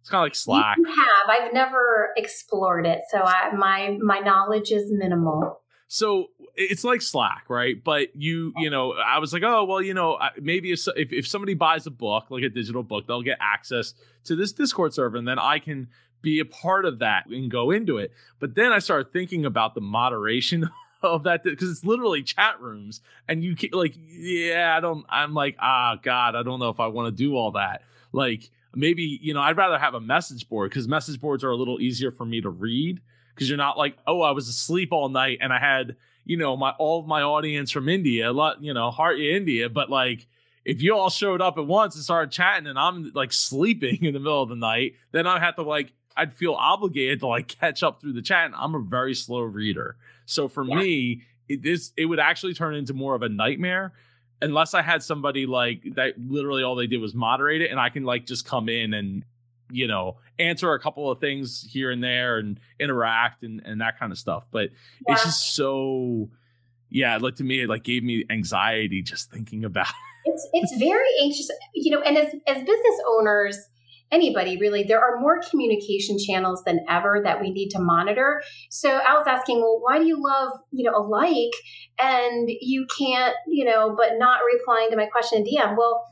It's kind of like Slack. You have. I've never explored it, so I, my my knowledge is minimal. So it's like Slack, right? But you, you know, I was like, oh, well, you know, maybe if, if, if somebody buys a book, like a digital book, they'll get access to this Discord server, and then I can be a part of that and go into it. But then I started thinking about the moderation of that because it's literally chat rooms, and you can like, yeah, I don't. I'm like, ah, oh, God, I don't know if I want to do all that. Like maybe you know, I'd rather have a message board because message boards are a little easier for me to read because you're not like, oh, I was asleep all night and I had, you know, my all of my audience from India, a lot, you know, heart India, but like if you all showed up at once and started chatting and I'm like sleeping in the middle of the night, then I have to like I'd feel obligated to like catch up through the chat. And I'm a very slow reader. So for yeah. me, it is it would actually turn into more of a nightmare unless I had somebody like that literally all they did was moderate it and I can like just come in and you know answer a couple of things here and there and interact and and that kind of stuff but yeah. it's just so yeah like to me it like gave me anxiety just thinking about it. it's it's very anxious you know and as as business owners anybody really there are more communication channels than ever that we need to monitor so i was asking well why do you love you know a like and you can't you know but not replying to my question in dm well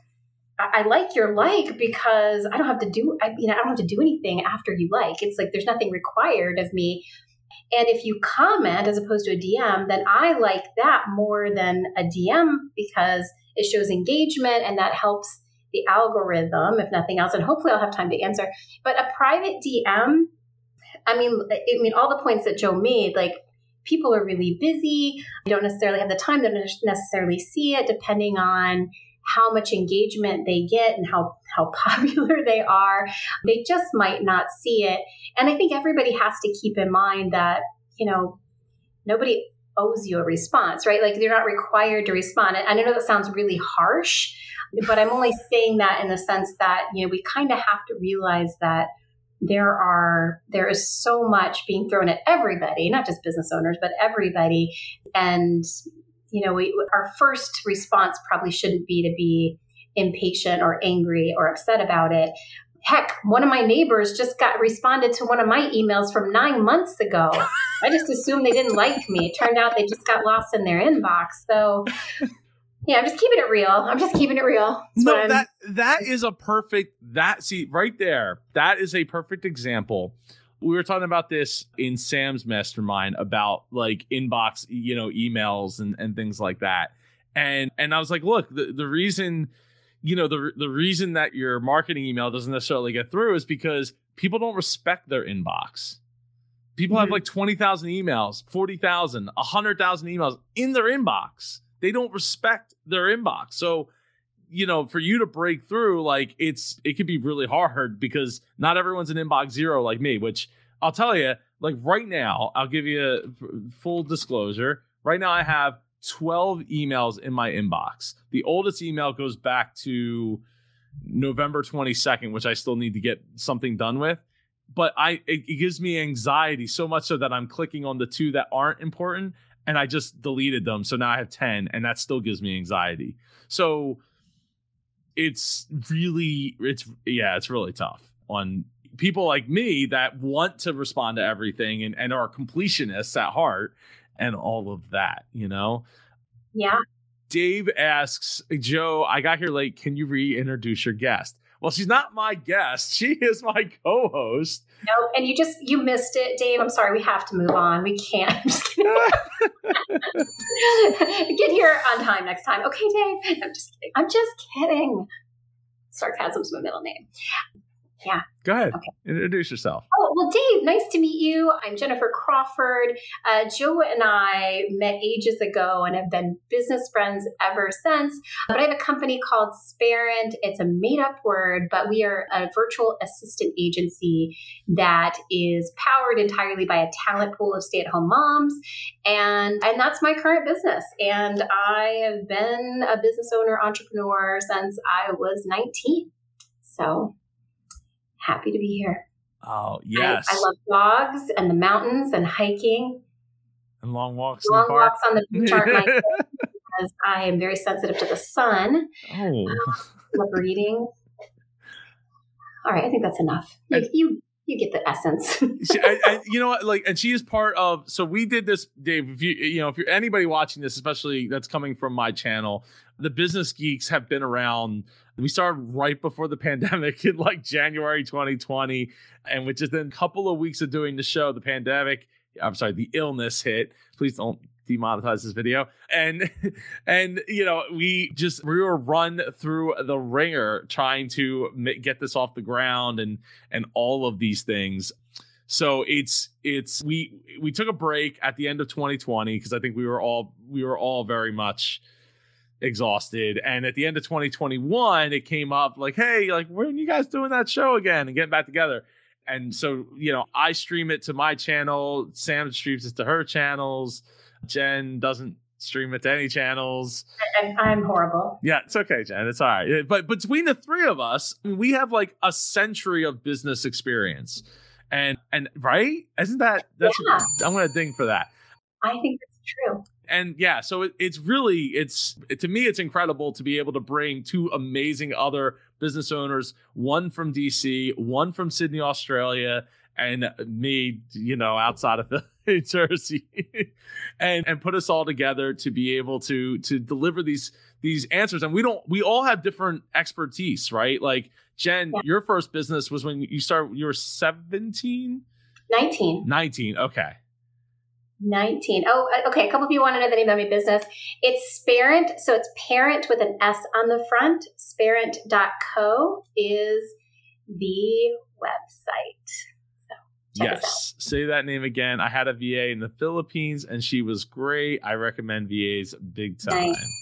I like your like because I don't have to do I know I don't have to do anything after you like. It's like there's nothing required of me. And if you comment as opposed to a DM, then I like that more than a DM because it shows engagement and that helps the algorithm, if nothing else. And hopefully I'll have time to answer. But a private DM, I mean, I mean, all the points that Joe made, like people are really busy, they don't necessarily have the time, they don't necessarily see it, depending on how much engagement they get and how, how popular they are. They just might not see it. And I think everybody has to keep in mind that, you know, nobody owes you a response, right? Like you're not required to respond. And I know that sounds really harsh, but I'm only saying that in the sense that, you know, we kind of have to realize that there are there is so much being thrown at everybody not just business owners but everybody and you know, we, our first response probably shouldn't be to be impatient or angry or upset about it. Heck, one of my neighbors just got responded to one of my emails from nine months ago. I just assumed they didn't like me. It turned out they just got lost in their inbox. So yeah, I'm just keeping it real. I'm just keeping it real. That's no, that that is a perfect that see right there. That is a perfect example we were talking about this in Sam's mastermind about like inbox, you know, emails and, and things like that. And and I was like, look, the, the reason, you know, the the reason that your marketing email doesn't necessarily get through is because people don't respect their inbox. People mm-hmm. have like 20,000 emails, 40,000, 100,000 emails in their inbox. They don't respect their inbox. So you know, for you to break through, like it's it could be really hard because not everyone's an inbox zero like me, which I'll tell you, like right now, I'll give you a full disclosure. Right now, I have 12 emails in my inbox. The oldest email goes back to November 22nd, which I still need to get something done with. But I it, it gives me anxiety so much so that I'm clicking on the two that aren't important and I just deleted them. So now I have 10 and that still gives me anxiety. So it's really it's yeah it's really tough on people like me that want to respond to everything and, and are completionists at heart and all of that you know? Yeah. Dave asks joe i got here late. Can you reintroduce your guest Well, she's not my guest. She is my co-host. No, and you just you missed it, Dave. I'm sorry. We have to move on. We can't. I'm just kidding. Get here on time next time. Okay, Dave. I'm just kidding. I'm just kidding. Sarcasm's my middle name. Yeah. Go ahead. Okay. Introduce yourself. Oh, well, Dave, nice to meet you. I'm Jennifer Crawford. Uh, Joe and I met ages ago and have been business friends ever since. But I have a company called Sparent. It's a made up word, but we are a virtual assistant agency that is powered entirely by a talent pool of stay at home moms. And, and that's my current business. And I have been a business owner, entrepreneur since I was 19. So happy to be here. Oh yes, I, I love dogs and the mountains and hiking. And long walks. Long in the park. walks on the beach aren't my because I am very sensitive to the sun. Oh, um, love reading. All right, I think that's enough. You, you, you get the essence. she, I, I, you know what? Like, and she is part of. So we did this, Dave. If you, you know, if you're anybody watching this, especially that's coming from my channel, the business geeks have been around. We started right before the pandemic in like January 2020, and with just a couple of weeks of doing the show, the pandemic. I'm sorry, the illness hit. Please don't demonetize this video and and you know we just we were run through the ringer trying to get this off the ground and and all of these things so it's it's we we took a break at the end of 2020 because i think we were all we were all very much exhausted and at the end of 2021 it came up like hey like when are you guys doing that show again and getting back together and so you know i stream it to my channel sam streams it to her channels jen doesn't stream it to any channels and I'm horrible. yeah, it's okay, Jen. It's all right. But between the three of us, we have like a century of business experience. And and right? Isn't that that's Yeah. I'm gonna ding for that. I think that's true. And yeah, so it, it's really it's to me it's incredible to be able to bring two amazing other business owners, one from DC, one from Sydney, Australia, and me, you know, outside of New Jersey, and and put us all together to be able to to deliver these these answers. And we don't we all have different expertise, right? Like Jen, your first business was when you started. You were 17, 19. 19. Okay. 19. Oh, uh, okay. A couple of you want to know the name of my business. It's Sparent. So it's parent with an S on the front. Sparent.co is the website. So check us out. yes. Say that name again. I had a VA in the Philippines and she was great. I recommend VAs big time. Nice.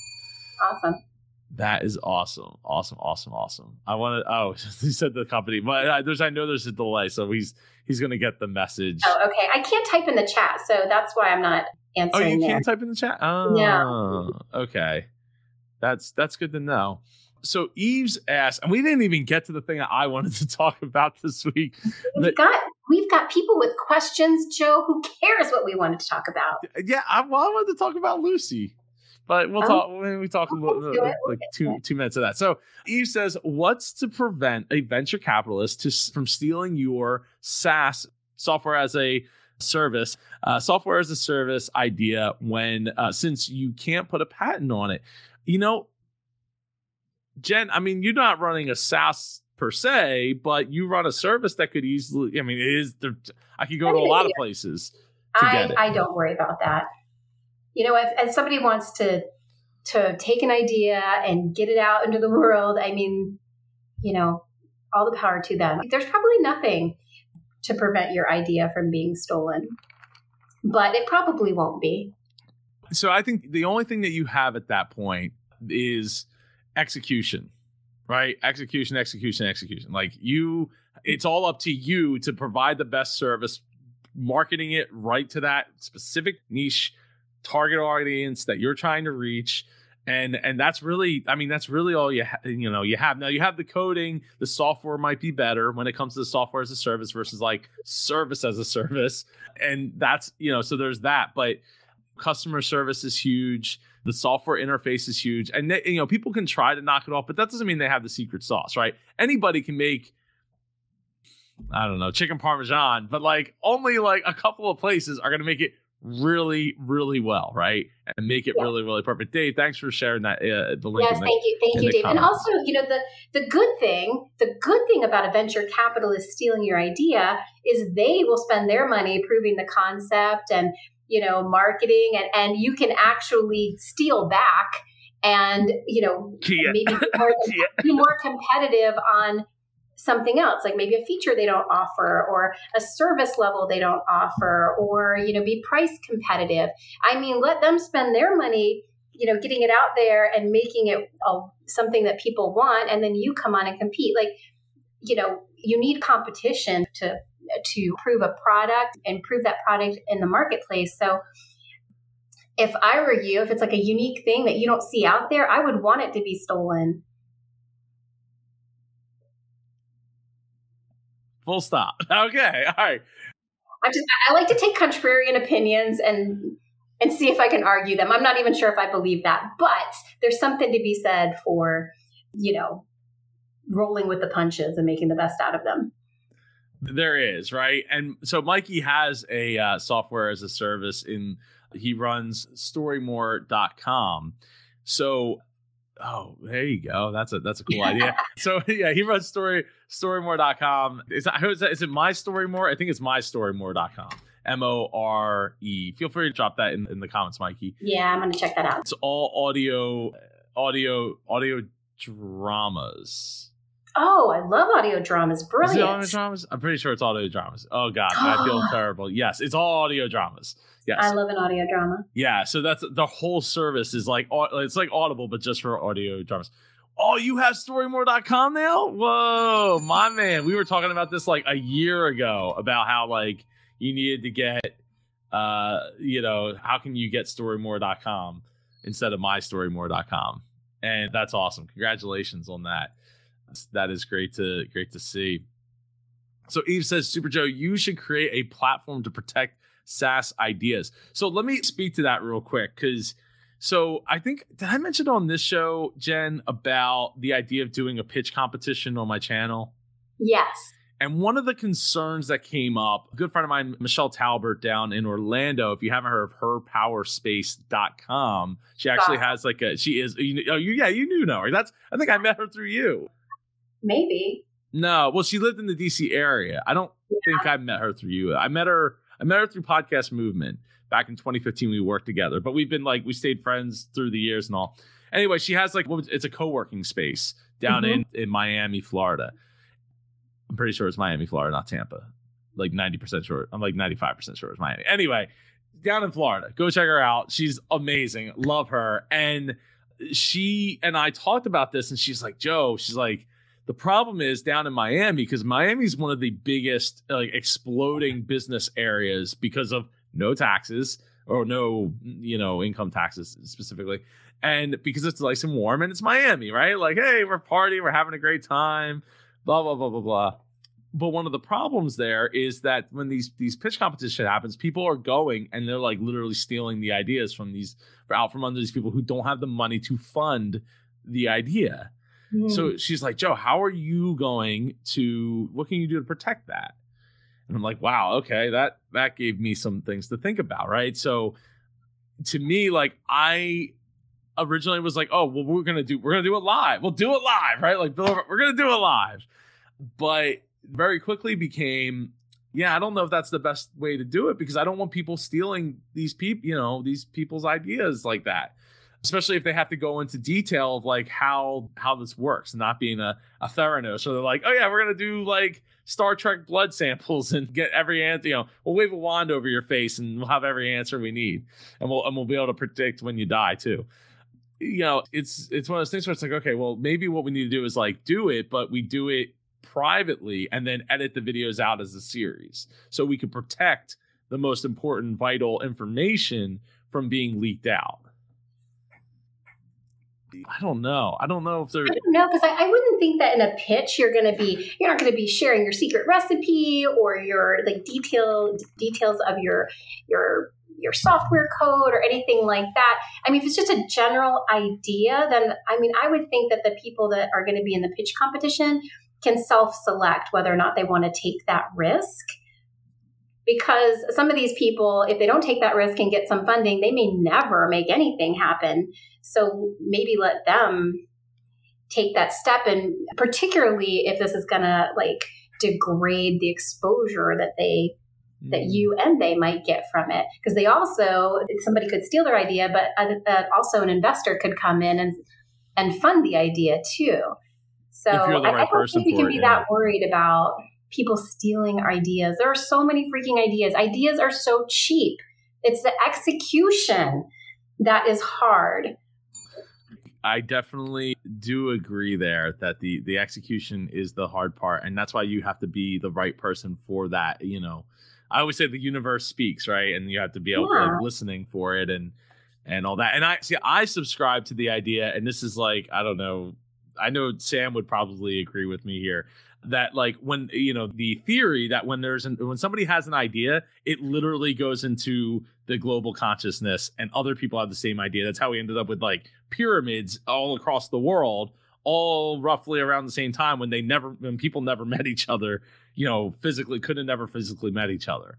Awesome. That is awesome. Awesome. Awesome. Awesome. I want to, oh, he said the company, but uh, there's, I know there's a delay. So he's, he's going to get the message. Oh, okay. I can't type in the chat, so that's why I'm not answering. Oh, you there. can't type in the chat? Oh, okay. That's, that's good to know. So Eves asked, and we didn't even get to the thing that I wanted to talk about this week. We've got we've got people with questions, Joe. Who cares what we wanted to talk about? Yeah, I, well, I wanted to talk about Lucy, but we'll Oh. talk when we talk a We'll little, do it. We'll like two two minutes of that. So Eve says, "What's to prevent a venture capitalist to from stealing your SaaS software as a service, uh, software as a service idea when uh, since you can't put a patent on it? You know, Jen, I mean, you're not running a SaaS." Per se, but you run a service that could easily. I mean, it is. there- I could go to a lot of places to I, get it. I don't worry about that. You know, if, if somebody wants to to take an idea and get it out into the world, I mean, you know, all the power to them. There's probably nothing to prevent your idea from being stolen, but it probably won't be. So I think the only thing that you have at that point is execution, right? Execution, execution, execution. Like you, it's all up to you to provide the best service, marketing it right to that specific niche target audience that you're trying to reach. And and that's really, I mean, that's really all you ha- you know you have now. You have the coding, the software might be better when it comes to the software as a service versus like service as a service, and that's you know so there's that. But customer service is huge the software interface is huge and they, you know people can try to knock it off but that doesn't mean they have the secret sauce right anybody can make i don't know chicken parmesan but like only like a couple of places are going to make it really, really well, right? And make it yeah. really, really perfect. Dave, thanks for sharing that. Uh, the link. Yes, the, thank you, thank you, Dave. Comments. And also, you know, the the good thing, the good thing about a venture capitalist stealing your idea is they will spend their money proving the concept and you know marketing, and and you can actually steal back and you know yeah. maybe be more, be more competitive on something else like maybe a feature they don't offer or a service level they don't offer or you know be price competitive. I mean let them spend their money you know getting it out there and making it a, something that people want and then you come on and compete. Like you know you need competition to to prove a product and prove that product in the marketplace. So if i were you if it's like a unique thing that you don't see out there i would want it to be stolen Full stop. Okay. All right. I just I like to take contrarian opinions and and see if I can argue them. I'm not even sure if I believe that, but there's something to be said for, you know, rolling with the punches and making the best out of them. There is, right? And so Mikey has a uh, software as a service in he runs storymore.com. So Oh, there you go. That's a that's a cool idea. So yeah, he runs story storymore.com. Is that, is, that, is it my storymore? I think it's my storymore.com. M O R E. Feel free to drop that in, in the comments, Mikey. Yeah, I'm gonna check that out. It's all audio audio audio dramas. Oh, I love audio dramas. Brilliant. audio dramas? I'm pretty sure it's audio dramas. Oh god, I feel terrible. Yes, it's all audio dramas. Yes. I love an audio drama. Yeah, so that's the whole service is like it's like Audible, but just for audio dramas. Oh, you have storymore.com now? Whoa, my man. We were talking about this like a year ago about how like you needed to get uh, you know, how can you get storymore.com instead of mystorymore.com? And that's awesome. Congratulations on that. That is great to great to see. So Eve says, Super Joe, you should create a platform to protect SaaS ideas. So let me speak to that real quick because so I think did I mention on this show, Jen, about the idea of doing a pitch competition on my channel? Yes. And one of the concerns that came up, a good friend of mine, Michelle Talbert down in Orlando, if you haven't heard of herpowerspace.com, she actually has like a, she is, you, oh, you, yeah, you knew know her. That's, I think I met her through you. Maybe. No, well, she lived in the DC area. I don't yeah. think I met her through you. I met her I met her through Podcast Movement back in 2015. We worked together, but we've been like we stayed friends through the years and all. Anyway, she has like it's a co-working space down mm-hmm. in in Miami, Florida. I'm pretty sure it's Miami, Florida, not Tampa. Like 90% sure. I'm like 95% sure it's Miami. Anyway, down in Florida. Go check her out. She's amazing. Love her. And she and I talked about this, and she's like, Joe, she's like, the problem is down in Miami because Miami is one of the biggest like exploding business areas because of no taxes or no you know income taxes specifically and because it's nice and warm and it's Miami, right? Like, hey, we're partying, we're having a great time, blah blah blah blah blah. But one of the problems there is that when these these pitch competition happens, people are going and they're like literally stealing the ideas from these out from under these people who don't have the money to fund the idea. So mm. she's like, Joe, how are you going to what can you do to protect that? And I'm like, wow, okay, that that gave me some things to think about, right? So to me, like I originally was like, oh, well, we're gonna do we're gonna do it live. We'll do it live, right? Like we're gonna do it live. But very quickly became, yeah, I don't know if that's the best way to do it because I don't want people stealing these people, you know, these people's ideas like that especially if they have to go into detail of like how how this works, not being a, a Theranos. So they're like, oh yeah, we're gonna do like Star Trek blood samples and get every answer. You know, we'll wave a wand over your face and we'll have every answer we need, and we'll and we'll be able to predict when you die too. You know, it's it's one of those things where it's like, okay, well, maybe what we need to do is like do it, but we do it privately and then edit the videos out as a series so we can protect the most important vital information from being leaked out. I don't know. I don't know if they're. I don't know because I, I, wouldn't think that in a pitch you're going to be you're not going to be sharing your secret recipe or your like detailed details of your your your software code or anything like that. I mean, if it's just a general idea, then I mean, I would think that the people that are going to be in the pitch competition can self select whether or not they want to take that risk. Because some of these people, if they don't take that risk and get some funding, they may never make anything happen. So maybe let them take that step. And particularly if this is going to like degrade the exposure that they that mm. you and they might get from it because they also somebody could steal their idea but uh, also an investor could come in and and fund the idea too so right I, I, don't think we can be that worried about people stealing ideas. There are so many freaking ideas. Ideas are so cheap. It's the execution that is hard. I definitely do agree there that the the execution is the hard part and that's why you have to be the right person for that, you know. I always say the universe speaks, right? And you have to be able yeah. like listening for it and and all that. And I see I subscribe to the idea and this is like I don't know I know Sam would probably agree with me here that like when you know the theory that when there's an when somebody has an idea it literally goes into the global consciousness and other people have the same idea that's how we ended up with like pyramids all across the world all roughly around the same time when they never when people never met each other you know physically could have never physically met each other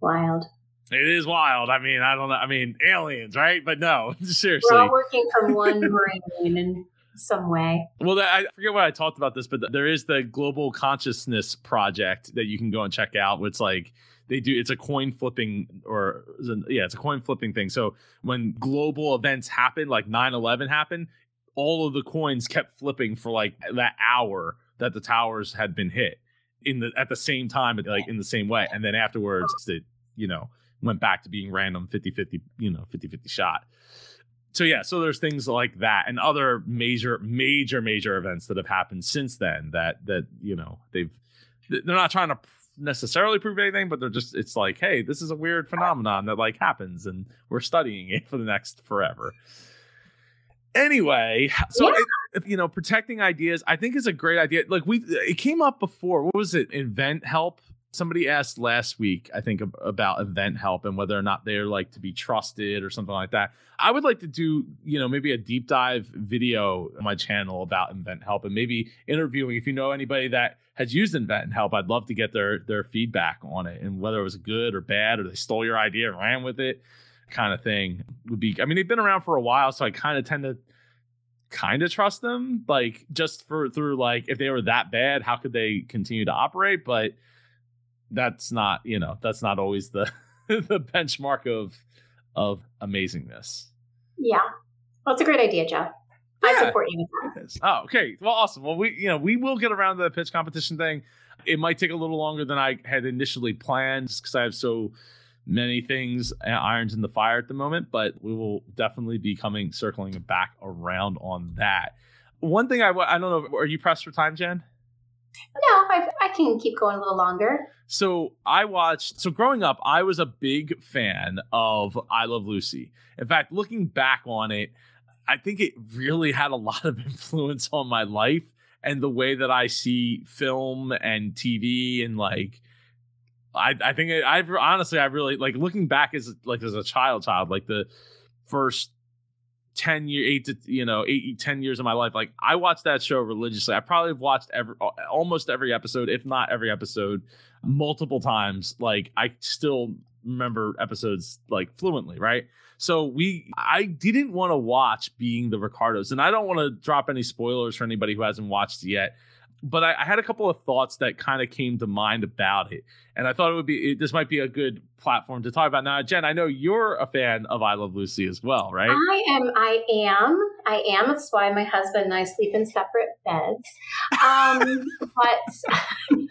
wild it is wild. I mean, I don't know. I mean, aliens, right? But no, seriously. We're all working from one brain and some way. Well, I forget what I talked about this, but there is the Global Consciousness Project that you can go and check out. It's like they do it's a coin flipping or yeah it's a coin flipping thing so when global events happen like 9-11 happened all of the coins kept flipping for like that hour that the towers had been hit in the at the same time like in the same way and then afterwards it you know went back to being random 50-50 you know 50-50 shot so yeah, so there's things like that and other major, major, major events that have happened since then that that you know they've they're not trying to necessarily prove anything, but they're just it's like, hey, this is a weird phenomenon that like happens, and we're studying it for the next forever. Anyway, so yeah. it, you know, protecting ideas, I think is a great idea. Like we, it came up before. What was it? Invent help somebody asked last week, I think, about InventHelp and whether or not they're like to be trusted or something like that. I would like to do, you know, maybe a deep dive video on my channel about InventHelp and maybe interviewing. If you know anybody that has used InventHelp, I'd love to get their their feedback on it and whether it was good or bad or they stole your idea and ran with it, kind of thing would be. I mean, they've been around for a while, so I kind of tend to kind of trust them like just for through like if they were that bad how could they continue to operate but that's not you know that's not always the the benchmark of of amazingness. Yeah, well, it's a great idea, Jeff. Yeah. I support you. Oh, okay. Well, awesome. Well, we you know we will get around to the pitch competition thing. It might take a little longer than I had initially planned, just because I have so many things uh, irons in the fire at the moment. But we will definitely be coming circling back around on that. One thing I I don't know. Are you pressed for time, Jen? No, I, I can keep going a little longer. So I watched. So growing up, I was a big fan of I Love Lucy. In fact, looking back on it, I think it really had a lot of influence on my life and the way that I see film and TV and like. I, I think I honestly I really like looking back as like as a child child like the first 10 year 8 to you know 8 10 years of my life like i watched that show religiously. I probably have watched every almost every episode if not every episode multiple times. Like i still remember episodes like fluently right? So we i didn't want to watch being the ricardos and i don't want to drop any spoilers for anybody who hasn't watched it yet but I, I, had a couple of thoughts that kind of came to mind about it, and I thought it would be it, this might be a good platform to talk about. Now, Jen, I know you're a fan of I Love Lucy as well, right? I am. I am. I am. That's why my husband and I sleep in separate beds. Um, but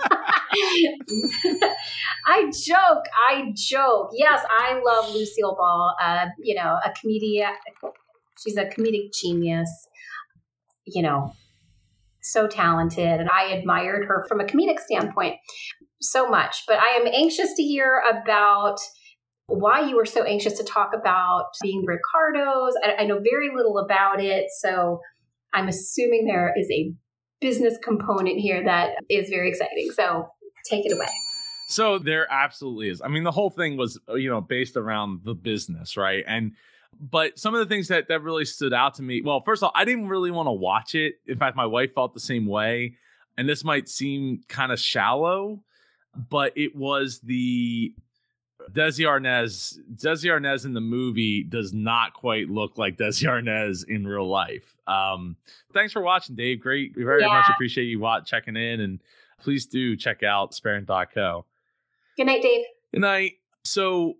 I joke. I joke. Yes, I love Lucille Ball. Uh, you know, a comedian. She's a comedic genius. You know, so talented and I admired her from a comedic standpoint so much. But I am anxious to hear about why you were so anxious to talk about being Ricardos. I, I know very little about it, so I'm assuming there is a business component here that is very exciting. So take it away. So there absolutely is. I mean, the whole thing was, you know, based around the business, right? And but some of the things that that really stood out to me well first of all i didn't really want to watch it in fact my wife felt the same way and this might seem kind of shallow but it was the Desi Arnaz. Desi Arnaz in the movie does not quite look like Desi Arnaz in real life. Um, thanks for watching, Dave. Great, we very yeah. much appreciate you checking in, and please do check out Sparent.co. Good night, Dave. Good night. So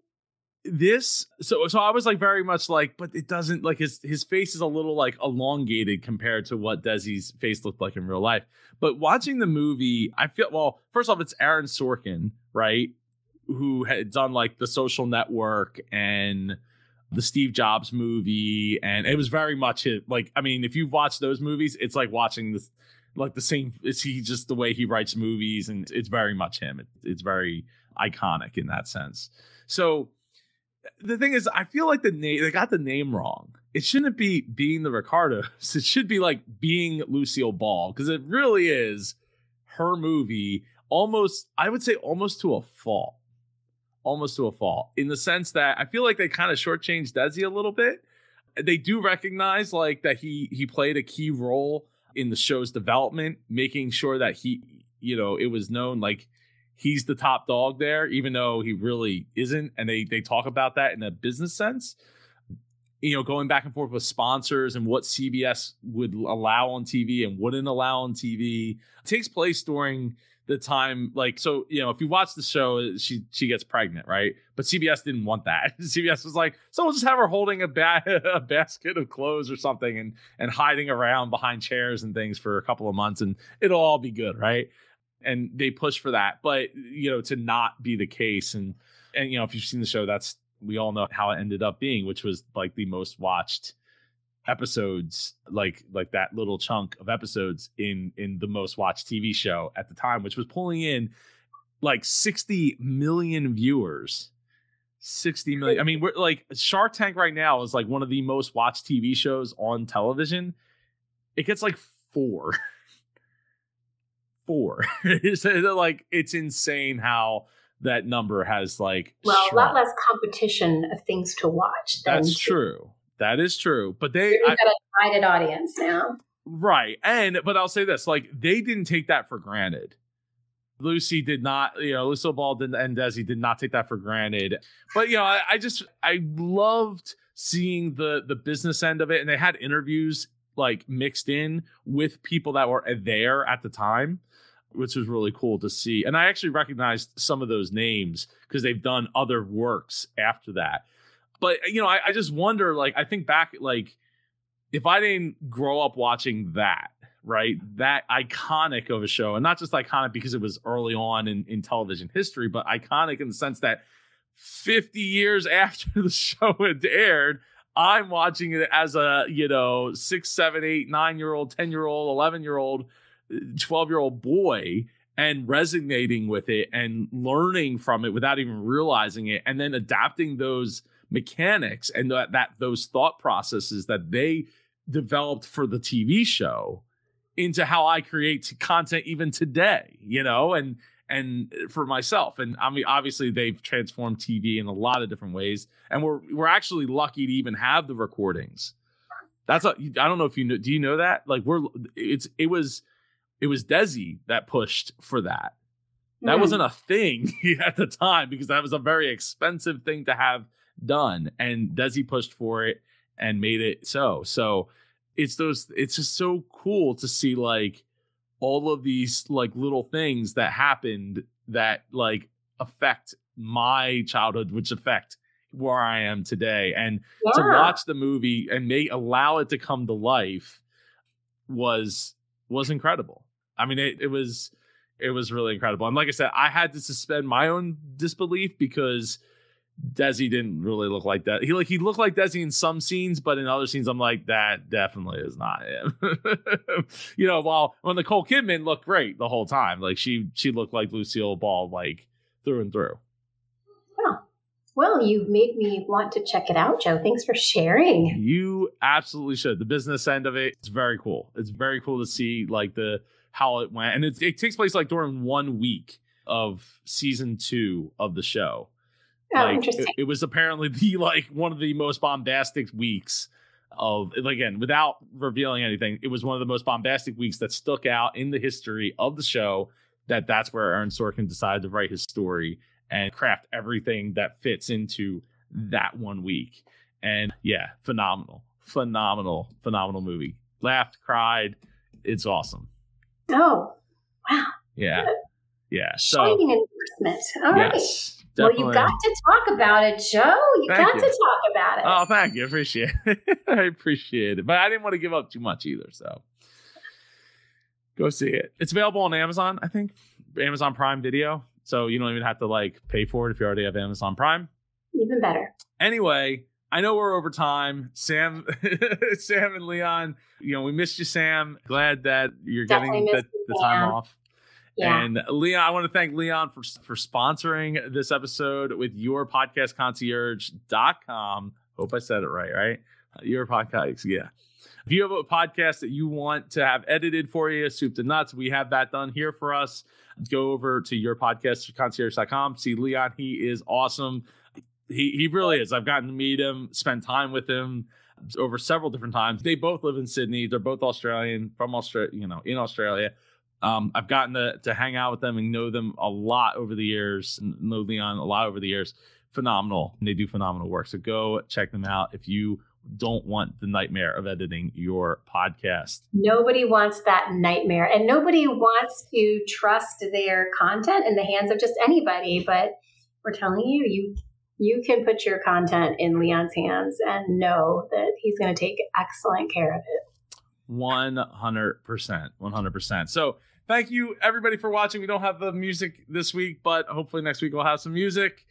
this so so I was like very much like, but it doesn't like his his face is a little like elongated compared to what Desi's face looked like in real life. But watching the movie, I feel well, first off, it's Aaron Sorkin, right? Who had done like the social network and the Steve Jobs movie, and it was very much it. Like, I mean, if you've watched those movies, it's like watching this, like the same. It's he just the way he writes movies, and it's very much him. It, it's very iconic in that sense. So the thing is, I feel like the name they got the name wrong. It shouldn't be being the Ricardos. It should be like being Lucille Ball because it really is her movie. Almost, I would say, almost to a fault. Almost to a fault in the sense that I feel like they kind of shortchanged Desi a little bit. They do recognize like that he he played a key role in the show's development, making sure that he, you know, it was known like he's the top dog there, even though he really isn't. And they they talk about that in a business sense. You know, going back and forth with sponsors and what CBS would allow on TV and wouldn't allow on TV it takes place during the time like so you know if you watch the show she she gets pregnant right but cbs didn't want that cbs was like so we'll just have her holding a, ba- a basket of clothes or something and and hiding around behind chairs and things for a couple of months and it'll all be good right and they push for that. But you know, to not be the case, and and you know, if you've seen the show, that's we all know how it ended up being, which was like the most watched episodes like like that little chunk of episodes in in the most watched TV show at the time which was pulling in like 60 million viewers. 60 million I mean we're like Shark Tank right now is like one of the most watched TV shows on television. It gets like 4 four. so like it's insane how that number has like well shrunk. a lot less competition of things to watch. That's true. That is true. But they got a divided audience now. Right. And but I'll say this, like they didn't take that for granted. Lucy did not, you know, Lucille Ball did, and Desi did not take that for granted. But you know, I, I just I loved seeing the the business end of it, and they had interviews like mixed in with people that were there at the time which was really cool to see. And I actually recognized some of those names because they've done other works after that. But you know, I, I, just wonder, like, I think back, like, if I didn't grow up watching that, right, that iconic of a show, and not just iconic because it was early on in, in television history, but iconic in the sense that 50 years after the show had aired, I'm watching it as a, you know, six, seven, eight, nine year old, 10 year old, 11 year old 12 year old boy and resonating with it and learning from it without even realizing it and then adapting those mechanics and that, that those thought processes that they developed for the TV show into how I create content even today, you know, and and for myself. And I mean, obviously they've transformed TV in a lot of different ways. And we're we're actually lucky to even have the recordings. That's I don't know if you know. Do you know that? Like we're it's it was it was Desi that pushed for that. That mm. wasn't a thing at the time because that was a very expensive thing to have done. And Desi pushed for it and made it so. So it's those, it's just so cool to see like all of these like little things that happened that like affect my childhood, which affect where I am today. And yeah. to watch the movie and may allow it to come to life was was incredible. I mean, it, it was it was really incredible. And like I said, I had to suspend my own disbelief because Desi didn't really look like that. He like he looked like Desi in some scenes, but in other scenes, I'm like, that definitely is not him. you know, while when Nicole Kidman looked great the whole time, like she she looked like Lucille Ball, like through and through. Well, you've made me want to check it out, Joe. Thanks for sharing. You absolutely should. The business end of it, it's very cool. It's very cool to see like the how it went, and it, it takes place like during one week of season two of the show. Oh, like, interesting. It, it, was apparently the like one of the most bombastic weeks of again without revealing anything. It was one of the most bombastic weeks that stuck out in the history of the show that that's where Aaron Sorkin decided to write his story and craft everything that fits into that one week. And yeah, phenomenal, phenomenal, phenomenal movie. Laughed, cried. It's awesome. Oh, wow. Yeah. Yeah. So, Shining endorsement. All right. yes, Well, definitely. you got to talk about it, Joe. You Thank got you. to talk about it. Oh, thank you. Appreciate it. I appreciate it. But I didn't want to give up too much either. So go see it. It's available on Amazon, I think. Amazon Prime Video. So you don't even have to like pay for it if you already have Amazon Prime. Even better. Anyway, I know we're over time. Sam Sam and Leon, you know, we missed you, Sam. Glad that you're Definitely getting the, you, the time off. Yeah. And Leon, I want to thank Leon for for sponsoring this episode with your podcast concierge.com. Hope I said it right, right? Your podcast, yeah. If you have a podcast that you want to have edited for you, soup to nuts, we have that done here for us. Go over to your podcast concierge.com. See Leon, he is awesome. He he really is. I've gotten to meet him, spend time with him over several different times. They both live in Sydney. They're both Australian, from Australia, you know, in Australia. Um, I've gotten to, to hang out with them and know them a lot over the years, know Leon a lot over the years. Phenomenal. And they do phenomenal work. So go check them out if you don't want the nightmare of editing your podcast. Nobody wants that nightmare, and nobody wants to trust their content in the hands of just anybody. But we're telling you, you you can put your content in Leon's hands and know that he's going to take excellent care of it. 100%. 100%. So thank you everybody for watching. We don't have the music this week, but hopefully next week we'll have some music.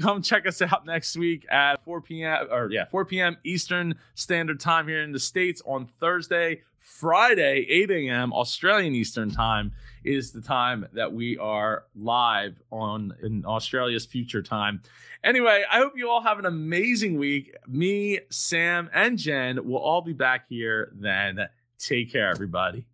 Come check us out next week at 4 p.m. or yeah, 4 p.m. Eastern Standard Time here in the States on Thursday. Friday, 8 a.m. Australian Eastern Time is the time that we are live on in Australia's future time. Anyway, I hope you all have an amazing week. Me, Sam, and Jen will all be back here then. Take care, everybody.